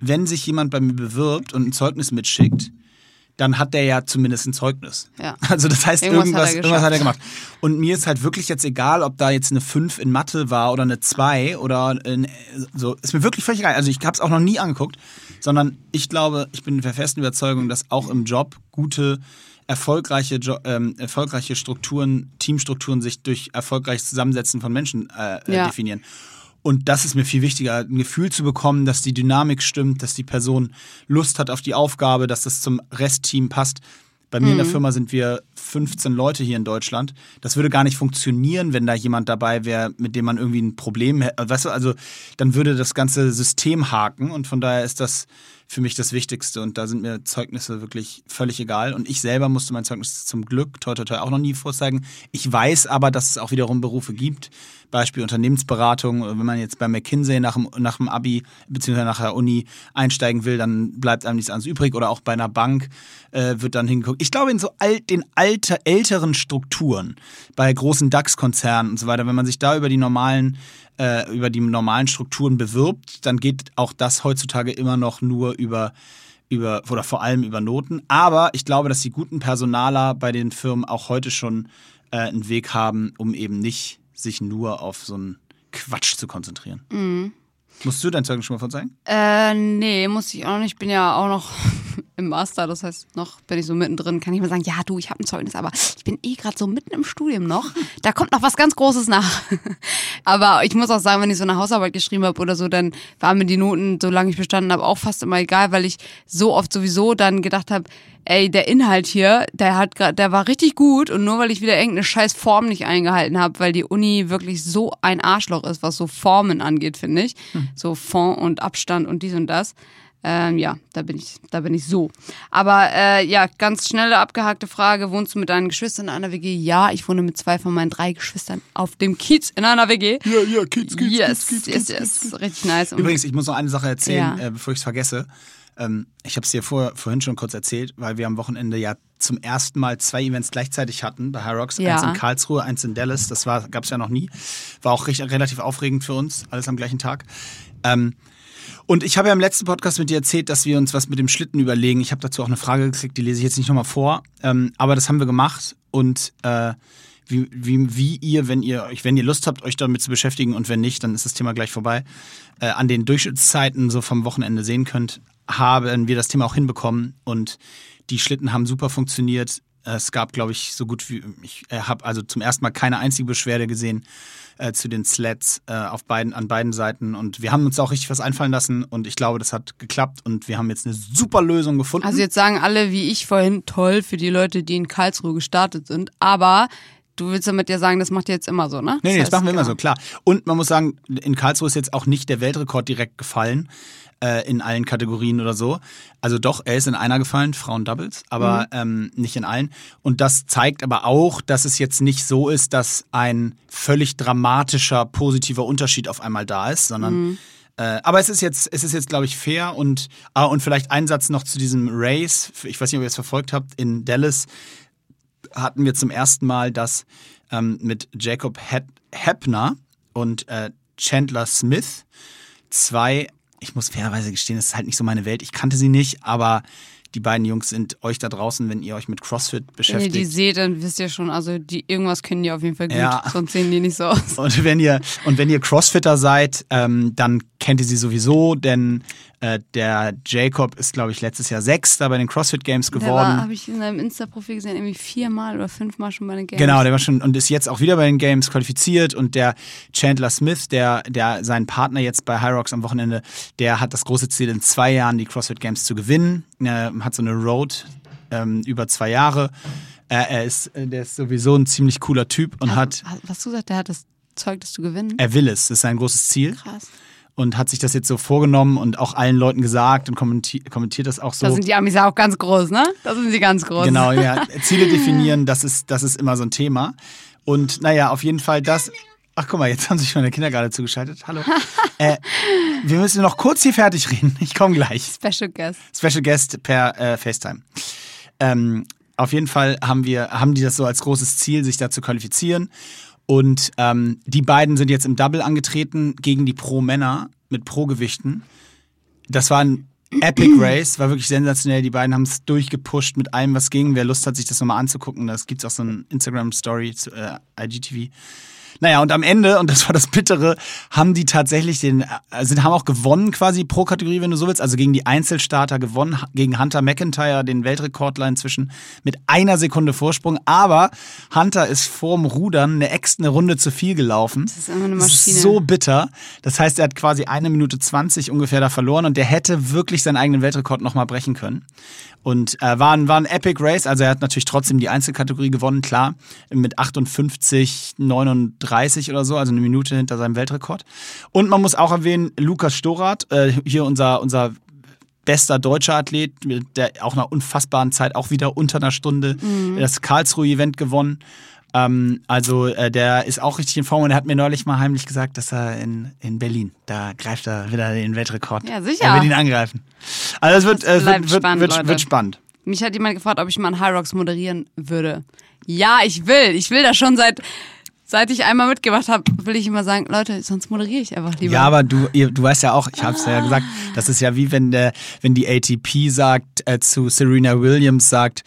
wenn sich jemand bei mir bewirbt und ein Zeugnis mitschickt, dann hat der ja zumindest ein Zeugnis. Ja. Also das heißt, Irgendwas irgendwas, hat er irgendwas hat er gemacht. Und mir ist halt wirklich jetzt egal, ob da jetzt eine 5 in Mathe war oder eine 2 oder ein, so. Ist mir wirklich völlig egal. Also ich habe es auch noch nie angeguckt, sondern ich glaube, ich bin der festen Überzeugung, dass auch im Job gute erfolgreiche, Jo- ähm, erfolgreiche Strukturen, Teamstrukturen sich durch erfolgreiches Zusammensetzen von Menschen äh, äh, Ja. definieren. Und das ist mir viel wichtiger, ein Gefühl zu bekommen, dass die Dynamik stimmt, dass die Person Lust hat auf die Aufgabe, dass das zum Restteam passt. Bei mir in der Firma sind wir 15 Leute hier in Deutschland. Das würde gar nicht funktionieren, wenn da jemand dabei wäre, mit dem man irgendwie ein Problem hätte. Weißt du, also dann würde das ganze System haken und von daher ist das für mich das Wichtigste und da sind mir Zeugnisse wirklich völlig egal und ich selber musste mein Zeugnis zum Glück toi toi toi auch noch nie vorzeigen. Ich weiß aber, dass es auch wiederum Berufe gibt, Beispiel Unternehmensberatung, wenn man jetzt bei McKinsey nach dem, nach dem Abi bzw. nach der Uni einsteigen will, dann bleibt einem nichts anderes übrig oder auch bei einer Bank äh, wird dann hingeguckt. Ich glaube in so alt, den alter, älteren Strukturen, bei großen DAX-Konzernen und so weiter, wenn man sich da über die normalen äh, über die normalen Strukturen bewirbt, dann geht auch das heutzutage immer noch nur über über oder vor allem über Noten. Aber ich glaube, dass die guten Personaler bei den Firmen auch heute schon äh, einen Weg haben, um eben nicht sich nur auf so einen Quatsch zu konzentrieren. Musst du dein Zeugnis schon mal vorzeigen? Äh, nee, muss ich auch nicht. Ich bin ja auch noch im Master, das heißt, noch bin ich so mittendrin. Kann ich mal sagen, ja, du, ich habe ein Zeugnis, aber ich bin eh gerade so mitten im Studium noch. Da kommt noch was ganz Großes nach. aber ich muss auch sagen, wenn ich so eine Hausarbeit geschrieben habe oder so, dann waren mir die Noten, solange ich bestanden habe, auch fast immer egal, weil ich so oft sowieso dann gedacht habe, ey, der Inhalt hier, der hat grad, der war richtig gut und nur weil ich wieder irgendeine scheiß Form nicht eingehalten habe, weil die Uni wirklich so ein Arschloch ist, was so Formen angeht, finde ich. So Fond und Abstand und dies und das. Ähm, ja, da bin ich, da bin ich so. Aber äh, ja, ganz schnelle abgehakte Frage: Wohnst du mit deinen Geschwistern in einer WG? Ja, ich wohne mit zwei von meinen drei Geschwistern auf dem Kiez in einer WG. Ja, ja, Kids, yes, yes, yes, richtig nice. Übrigens, ich muss noch eine Sache erzählen, Ja. äh, bevor ich es vergesse. Ähm, ich habe es dir vor, vorhin schon kurz erzählt, weil wir am Wochenende ja zum ersten Mal zwei Events gleichzeitig hatten bei High Rocks. Ja. Eins in Karlsruhe, eins in Dallas. Das gab es ja noch nie. War auch recht, relativ aufregend für uns, alles am gleichen Tag. Ähm, und ich habe ja im letzten Podcast mit dir erzählt, dass wir uns was mit dem Schlitten überlegen. Ich habe dazu auch eine Frage gekriegt, die lese ich jetzt nicht nochmal vor. Ähm, aber das haben wir gemacht und äh, wie, wie, wie ihr, wenn ihr euch, wenn ihr Lust habt, euch damit zu beschäftigen und wenn nicht, dann ist das Thema gleich vorbei, äh, an den Durchschnittszeiten so vom Wochenende sehen könnt, haben wir das Thema auch hinbekommen und die Schlitten haben super funktioniert. Es gab, glaube ich, so gut wie ich äh, habe also zum ersten Mal keine einzige Beschwerde gesehen äh, zu den Sleds äh, auf beiden an beiden Seiten und wir haben uns auch richtig was einfallen lassen und ich glaube, das hat geklappt und wir haben jetzt eine super Lösung gefunden. Also jetzt sagen alle, wie ich vorhin, toll für die Leute, die in Karlsruhe gestartet sind. Aber du willst damit ja sagen, das macht ihr jetzt immer so, ne? Nee, nee, das heißt, machen wir immer genau. so, klar. Und man muss sagen, in Karlsruhe ist jetzt auch nicht der Weltrekord direkt gefallen äh, in allen Kategorien oder so. Also doch, er ist in einer gefallen, Frauen-Doubles, aber ähm, nicht in allen. Und das zeigt aber auch, dass es jetzt nicht so ist, dass ein völlig dramatischer, positiver Unterschied auf einmal da ist, sondern äh, aber es ist jetzt, es ist jetzt, glaube ich, fair und, ah, und vielleicht ein Satz noch zu diesem Race. Ich weiß nicht, ob ihr es verfolgt habt, in Dallas hatten wir zum ersten Mal das ähm, mit Jacob Heppner und äh, Chandler Smith. Zwei, ich muss fairerweise gestehen, das ist halt nicht so meine Welt. Ich kannte sie nicht, aber die beiden Jungs sind euch da draußen, wenn ihr euch mit CrossFit Wenn ihr beschäftigt. die seht, dann wisst ihr schon, also die irgendwas können die auf jeden Fall gut, Ja. sonst sehen die nicht so aus. Und wenn ihr und wenn ihr Crossfitter seid, ähm, dann kennt ihr sie sowieso, denn äh, der Jacob ist, glaube ich, letztes Jahr Sechster bei den CrossFit Games geworden. habe ich in seinem Insta-Profil gesehen, irgendwie viermal oder fünfmal schon bei den Games. Genau, der war schon und ist jetzt auch wieder bei den Games qualifiziert und der Chandler Smith, der, der sein Partner jetzt bei High Rocks am Wochenende, der hat das große Ziel in zwei Jahren die CrossFit Games zu gewinnen, äh, hat so eine Road ähm, über zwei Jahre. Äh, er ist, äh, der ist sowieso ein ziemlich cooler Typ und hat, Was, was du sagst, der hat das Zeug, das zu gewinnen. er will es, das ist sein großes Ziel Krass. Und hat sich das jetzt so vorgenommen und auch allen Leuten gesagt und kommenti kommentiert das auch so. Da sind die Amis ja auch ganz groß, ne? Da sind sie ganz groß. Genau, ja. Ziele definieren, das ist, das ist immer so ein Thema. Und naja, auf jeden Fall das. Ach guck mal, jetzt haben sich schon der Kinder gerade zugeschaltet. Hallo. äh, wir müssen noch kurz hier fertig reden. Ich komme gleich. Special Guest. Special Guest per äh, FaceTime. Ähm, auf jeden Fall haben wir, haben die das so als großes Ziel, sich da zu qualifizieren. Und ähm, die beiden sind jetzt im Double angetreten gegen die Pro-Männer mit Pro-Gewichten. Das war ein Epic Race, war wirklich sensationell. Die beiden haben es durchgepusht mit allem, was ging. Wer Lust hat, sich das nochmal anzugucken, das gibt's auch so eine Instagram-Story zu äh, IGTV. Naja, und am Ende, und das war das Bittere, haben die tatsächlich den, also haben auch gewonnen quasi pro Kategorie, wenn du so willst. Also gegen die Einzelstarter gewonnen, gegen Hunter McIntyre, den Weltrekordler inzwischen mit einer Sekunde Vorsprung. Aber Hunter ist vorm Rudern eine extra eine Runde zu viel gelaufen. Das ist immer eine Das Maschine. ist so bitter. Das heißt, er hat quasi eine Minute 20 ungefähr da verloren und der hätte wirklich seinen eigenen Weltrekord nochmal brechen können. Und äh, war, ein, war ein Epic Race, also er hat natürlich trotzdem die Einzelkategorie gewonnen, klar, mit 58, 39 oder so, also eine Minute hinter seinem Weltrekord. Und man muss auch erwähnen, Lukas Storath, äh, hier unser, unser bester deutscher Athlet, mit der auch einer unfassbaren Zeit, auch wieder unter einer Stunde, das Karlsruhe-Event gewonnen. Ähm, also äh, der ist auch richtig in Form und er hat mir neulich mal heimlich gesagt, dass er in, in Berlin, da greift er wieder den Weltrekord. Ja, sicher. Er will ihn angreifen. Also es wird, äh, wird, wird, spannend, wird, wird spannend. Mich hat jemand gefragt, ob ich mal einen High Rocks moderieren würde. Ja, ich will. Ich will das schon seit, seit ich einmal mitgemacht habe, will ich immer sagen, Leute, sonst moderiere ich einfach lieber. Ja, aber du, ihr, du weißt ja auch, ich habe es ja gesagt, das ist ja wie wenn der, wenn die ATP sagt äh, zu Serena Williams sagt,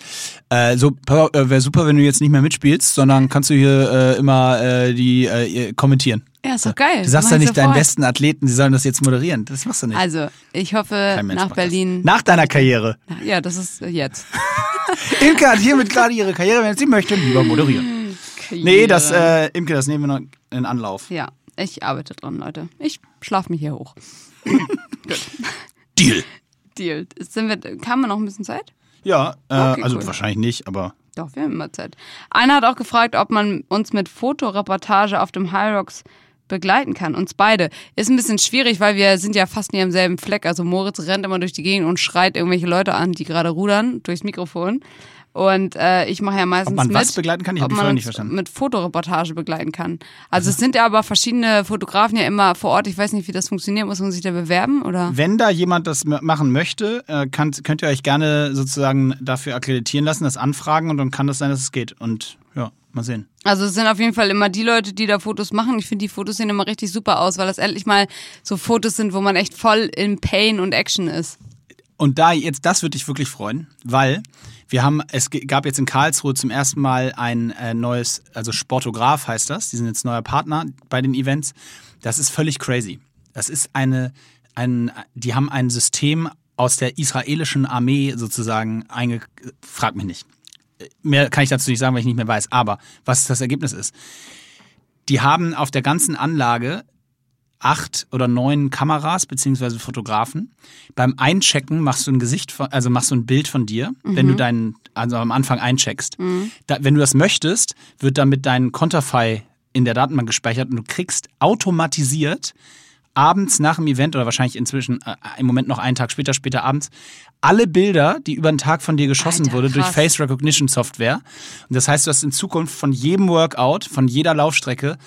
äh, so äh, wäre super, wenn du jetzt nicht mehr mitspielst, sondern kannst du hier äh, immer äh, die kommentieren. ja, ist doch geil. Du sagst ja ich nicht deinen sofort. besten Athleten, sie sollen das jetzt moderieren. Das machst du nicht. Also, ich hoffe, nach. Berlin. Nach deiner Karriere. Ja, das ist jetzt. Imke hat hiermit gerade ihre Karriere, wenn sie möchte, lieber moderieren. Nee, das, äh, Imke, das nehmen wir noch in Anlauf. Ja, ich arbeite dran, Leute. Ich schlaf mich hier hoch. Deal. Deal. Sind wir, haben wir noch ein bisschen Zeit? Ja, äh, Okay, also cool. wahrscheinlich nicht, aber Doch, wir haben immer Zeit. Einer hat auch gefragt, ob man uns mit Fotoreportage auf dem High Rocks begleiten kann. Uns beide. Ist ein bisschen schwierig, weil wir sind ja fast nie am selben Fleck. Also Moritz rennt immer durch die Gegend und schreit irgendwelche Leute an, die gerade rudern, durchs Mikrofon. Und äh, ich mache ja meistens Ob man mit, was begleiten kann? Ich hab ob die man Frage uns nicht verstanden. mit Fotoreportage begleiten kann. Also es sind ja aber verschiedene Fotografen ja immer vor Ort. Ich weiß nicht, wie das funktioniert. Muss man sich da bewerben oder? Wenn da jemand das machen möchte, äh, kann, könnt ihr euch gerne sozusagen dafür akkreditieren lassen, das anfragen und dann kann das sein, dass es geht. Und ja, mal sehen. Also es sind auf jeden Fall immer die Leute, die da Fotos machen. Ich finde, die Fotos sehen immer richtig super aus, weil das endlich mal so Fotos sind, wo man echt voll in Pain und Action ist. Und da jetzt, das würde dich wirklich freuen, weil wir haben, es gab jetzt in Karlsruhe zum ersten Mal ein äh, neues, also Sportograf heißt das, die sind jetzt neuer Partner bei den Events. Das ist völlig crazy. Das ist eine, ein, die haben ein System aus der israelischen Armee sozusagen einge, frag mich nicht. Mehr kann ich dazu nicht sagen, weil ich nicht mehr weiß. Aber was das Ergebnis ist, die haben auf der ganzen Anlage acht oder neun Kameras beziehungsweise Fotografen. Beim Einchecken machst du ein Gesicht, von, also machst du ein Bild von dir, wenn du deinen, also am Anfang eincheckst. Da, wenn du das möchtest, wird damit dein Konterfei in der Datenbank gespeichert und du kriegst automatisiert abends nach dem Event oder wahrscheinlich inzwischen äh, im Moment noch einen Tag später, später abends, alle Bilder, die über den Tag von dir geschossen Alter, wurde durch. Face Recognition Software. Und das heißt, du hast in Zukunft von jedem Workout, von jeder Laufstrecke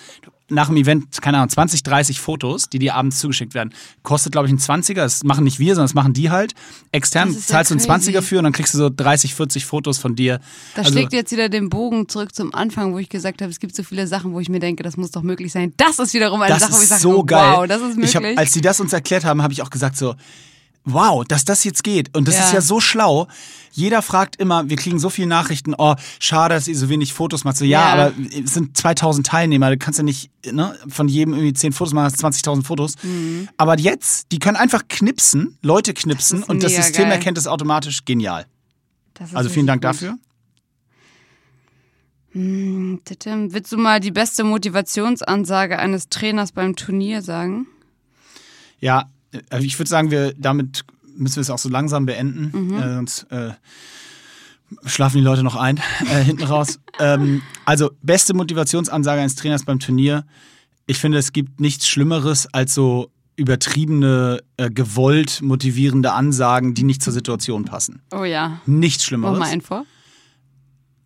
nach dem Event, keine Ahnung, 20, 30 Fotos, die dir abends zugeschickt werden. Kostet, glaube ich, ein 20er. Das machen nicht wir, sondern das machen die halt. Extern Das ist ja zahlst du einen crazy. 20er für und dann kriegst du so 30, 40 Fotos von dir. Da Also- schlägt jetzt wieder den Bogen zurück zum Anfang, wo ich gesagt habe, es gibt so viele Sachen, wo ich mir denke, das muss doch möglich sein. Das ist wiederum eine Das Sache, wo ich sage, so oh, geil. wow, das ist möglich. Ich hab, als sie das uns erklärt haben, habe ich auch gesagt so, wow, dass das jetzt geht. Und das Ja. ist ja so schlau. Jeder fragt immer, wir kriegen so viele Nachrichten, oh, schade, dass ihr so wenig Fotos macht. So, ja, Ja. aber es sind 2000 Teilnehmer, du kannst ja nicht ne, von jedem irgendwie 10 Fotos machen, hast 20.000 Fotos. Aber jetzt, die können einfach knipsen, Leute knipsen Mhm. ist und das System geil. erkennt es automatisch. Genial. Das Also vielen Dank richtig dafür. gut. Titim, willst du mal die beste Motivationsansage eines Trainers beim Turnier sagen? Ja, äh, ich würde sagen, wir damit müssen wir es auch so langsam beenden, Mhm. äh, sonst äh, schlafen die Leute noch ein äh, hinten raus. ähm, also beste Motivationsansage eines Trainers beim Turnier. Ich finde, es gibt nichts Schlimmeres als so übertriebene, äh, gewollt motivierende Ansagen, die nicht zur Situation passen. Oh ja. Nichts Mach Schlimmeres. mal einen vor.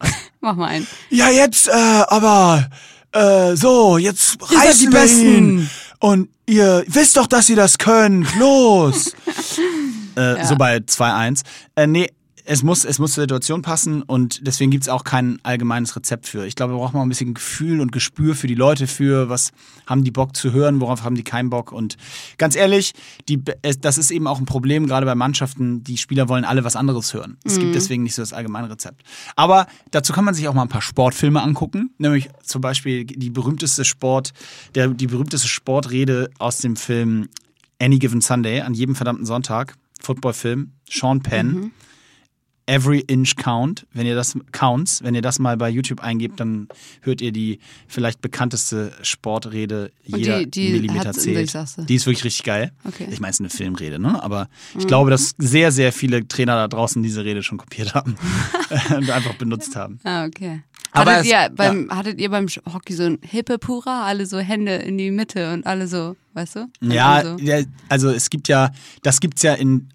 Mach mal einen. Ja, jetzt, äh, aber, so, jetzt die reißen wir Besten. ihn. Und ihr wisst doch, dass ihr das könnt. Los. äh, So bei 2-1. Äh, nee, es muss, es muss zur Situation passen und deswegen gibt es auch kein allgemeines Rezept für. Ich glaube, wir brauchen mal ein bisschen Gefühl und Gespür für die Leute, für was haben die Bock zu hören, worauf haben die keinen Bock. Und ganz ehrlich, die, das ist eben auch ein Problem, gerade bei Mannschaften, die Spieler wollen alle was anderes hören. Es mhm. gibt deswegen nicht so das allgemeine Rezept. Aber dazu kann man sich auch mal ein paar Sportfilme angucken, nämlich zum Beispiel die berühmteste Sport, der, die berühmteste Sportrede aus dem Film Any Given Sunday, an jedem verdammten Sonntag, Footballfilm, Sean Penn. Mhm Every Inch Count. Wenn ihr das counts, wenn ihr das mal bei YouTube eingebt, dann hört ihr die vielleicht bekannteste Sportrede jeder die, die Millimeter zählt. Die ist wirklich richtig geil. Okay. Ich meine, es ist eine Filmrede, ne? Aber ich mhm. glaube, dass sehr, sehr viele Trainer da draußen diese Rede schon kopiert haben und einfach benutzt haben. Ah, okay. Aber hattet, es, ihr beim, ja. hattet ihr beim Hockey so ein Hippe Pura, alle so Hände in die Mitte und alle so, weißt du? Ja, so. ja, also es gibt ja, das gibt's ja in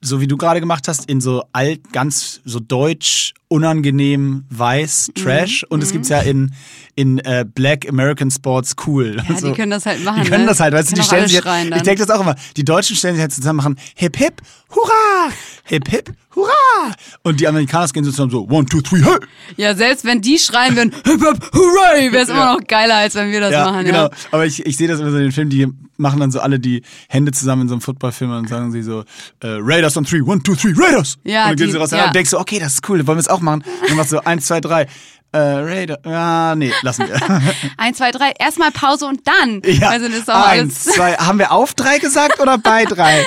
so wie du gerade gemacht hast, in so alt, ganz so deutsch, unangenehm, weiß, Trash. Mhm. Und es gibt's ja in, in äh, Black American Sports cool. Ja, so. die können das halt machen. Die können ne? das halt, weißt du, die stellen sich, halt, ich denke das auch immer, die Deutschen stellen sich halt zusammen machen, hip hip, hurra! Hip hip, hurra! Und die Amerikaner gehen sozusagen so, one, two, three, hey! Ja, selbst wenn die schreien würden, hip hip, hooray, wäre es ja. immer noch geiler, als wenn wir das ja, machen. Genau, ja. aber ich, ich sehe das immer so in den Filmen, die machen dann so alle die Hände zusammen in so einem Footballfilm und sagen sie so, äh, Raiders on three, one, two, three, Raiders! Ja, und dann die, gehen sie raus ja. und denkst so, okay, das ist cool, wollen wir es auch machen? Und machst so, eins, zwei, drei. Äh, Raider. Ja, nee, lassen wir. Eins, zwei, drei. Erstmal Pause und dann. Ja. Also das ist auch Eins, alles zwei. Haben wir auf drei gesagt oder bei drei?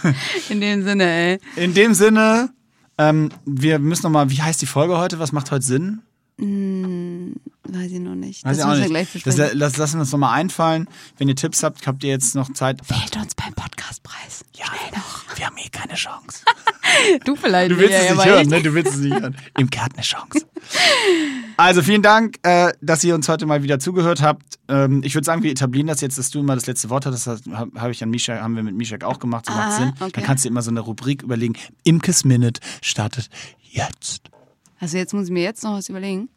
In dem Sinne, ey. In dem Sinne, ähm, wir müssen nochmal, wie heißt die Folge heute? Was macht heute Sinn? Hm, weiß ich noch nicht. Weiß das müssen wir gleich besprechen. Das, das lassen wir uns nochmal einfallen. Wenn ihr Tipps habt, habt ihr jetzt noch Zeit. Wählt uns beim Podcastpreis. Ja, noch. wir haben eh keine Chance. du vielleicht. Du willst es nicht hören, ne? Du willst es nicht hören. Im Kern eine Chance. Also vielen Dank, äh, dass ihr uns heute mal wieder zugehört habt. Ähm, ich würde sagen, wir etablieren das jetzt, dass du immer das letzte Wort hattest. Das habe ich an Misha, haben wir mit Mishak auch gemacht. So macht Sinn. Okay. Dann kannst du immer so eine Rubrik überlegen. Imkes Minute startet jetzt. Also jetzt muss ich mir jetzt noch was überlegen.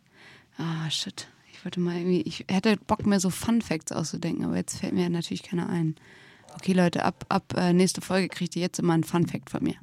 Ah, shit. Ich wollte mal irgendwie, ich hätte Bock, mir so Fun Facts auszudenken, aber jetzt fällt mir natürlich keiner ein. Okay, Leute, ab, ab äh, nächste Folge kriegt ihr jetzt immer einen Fun Fact von mir.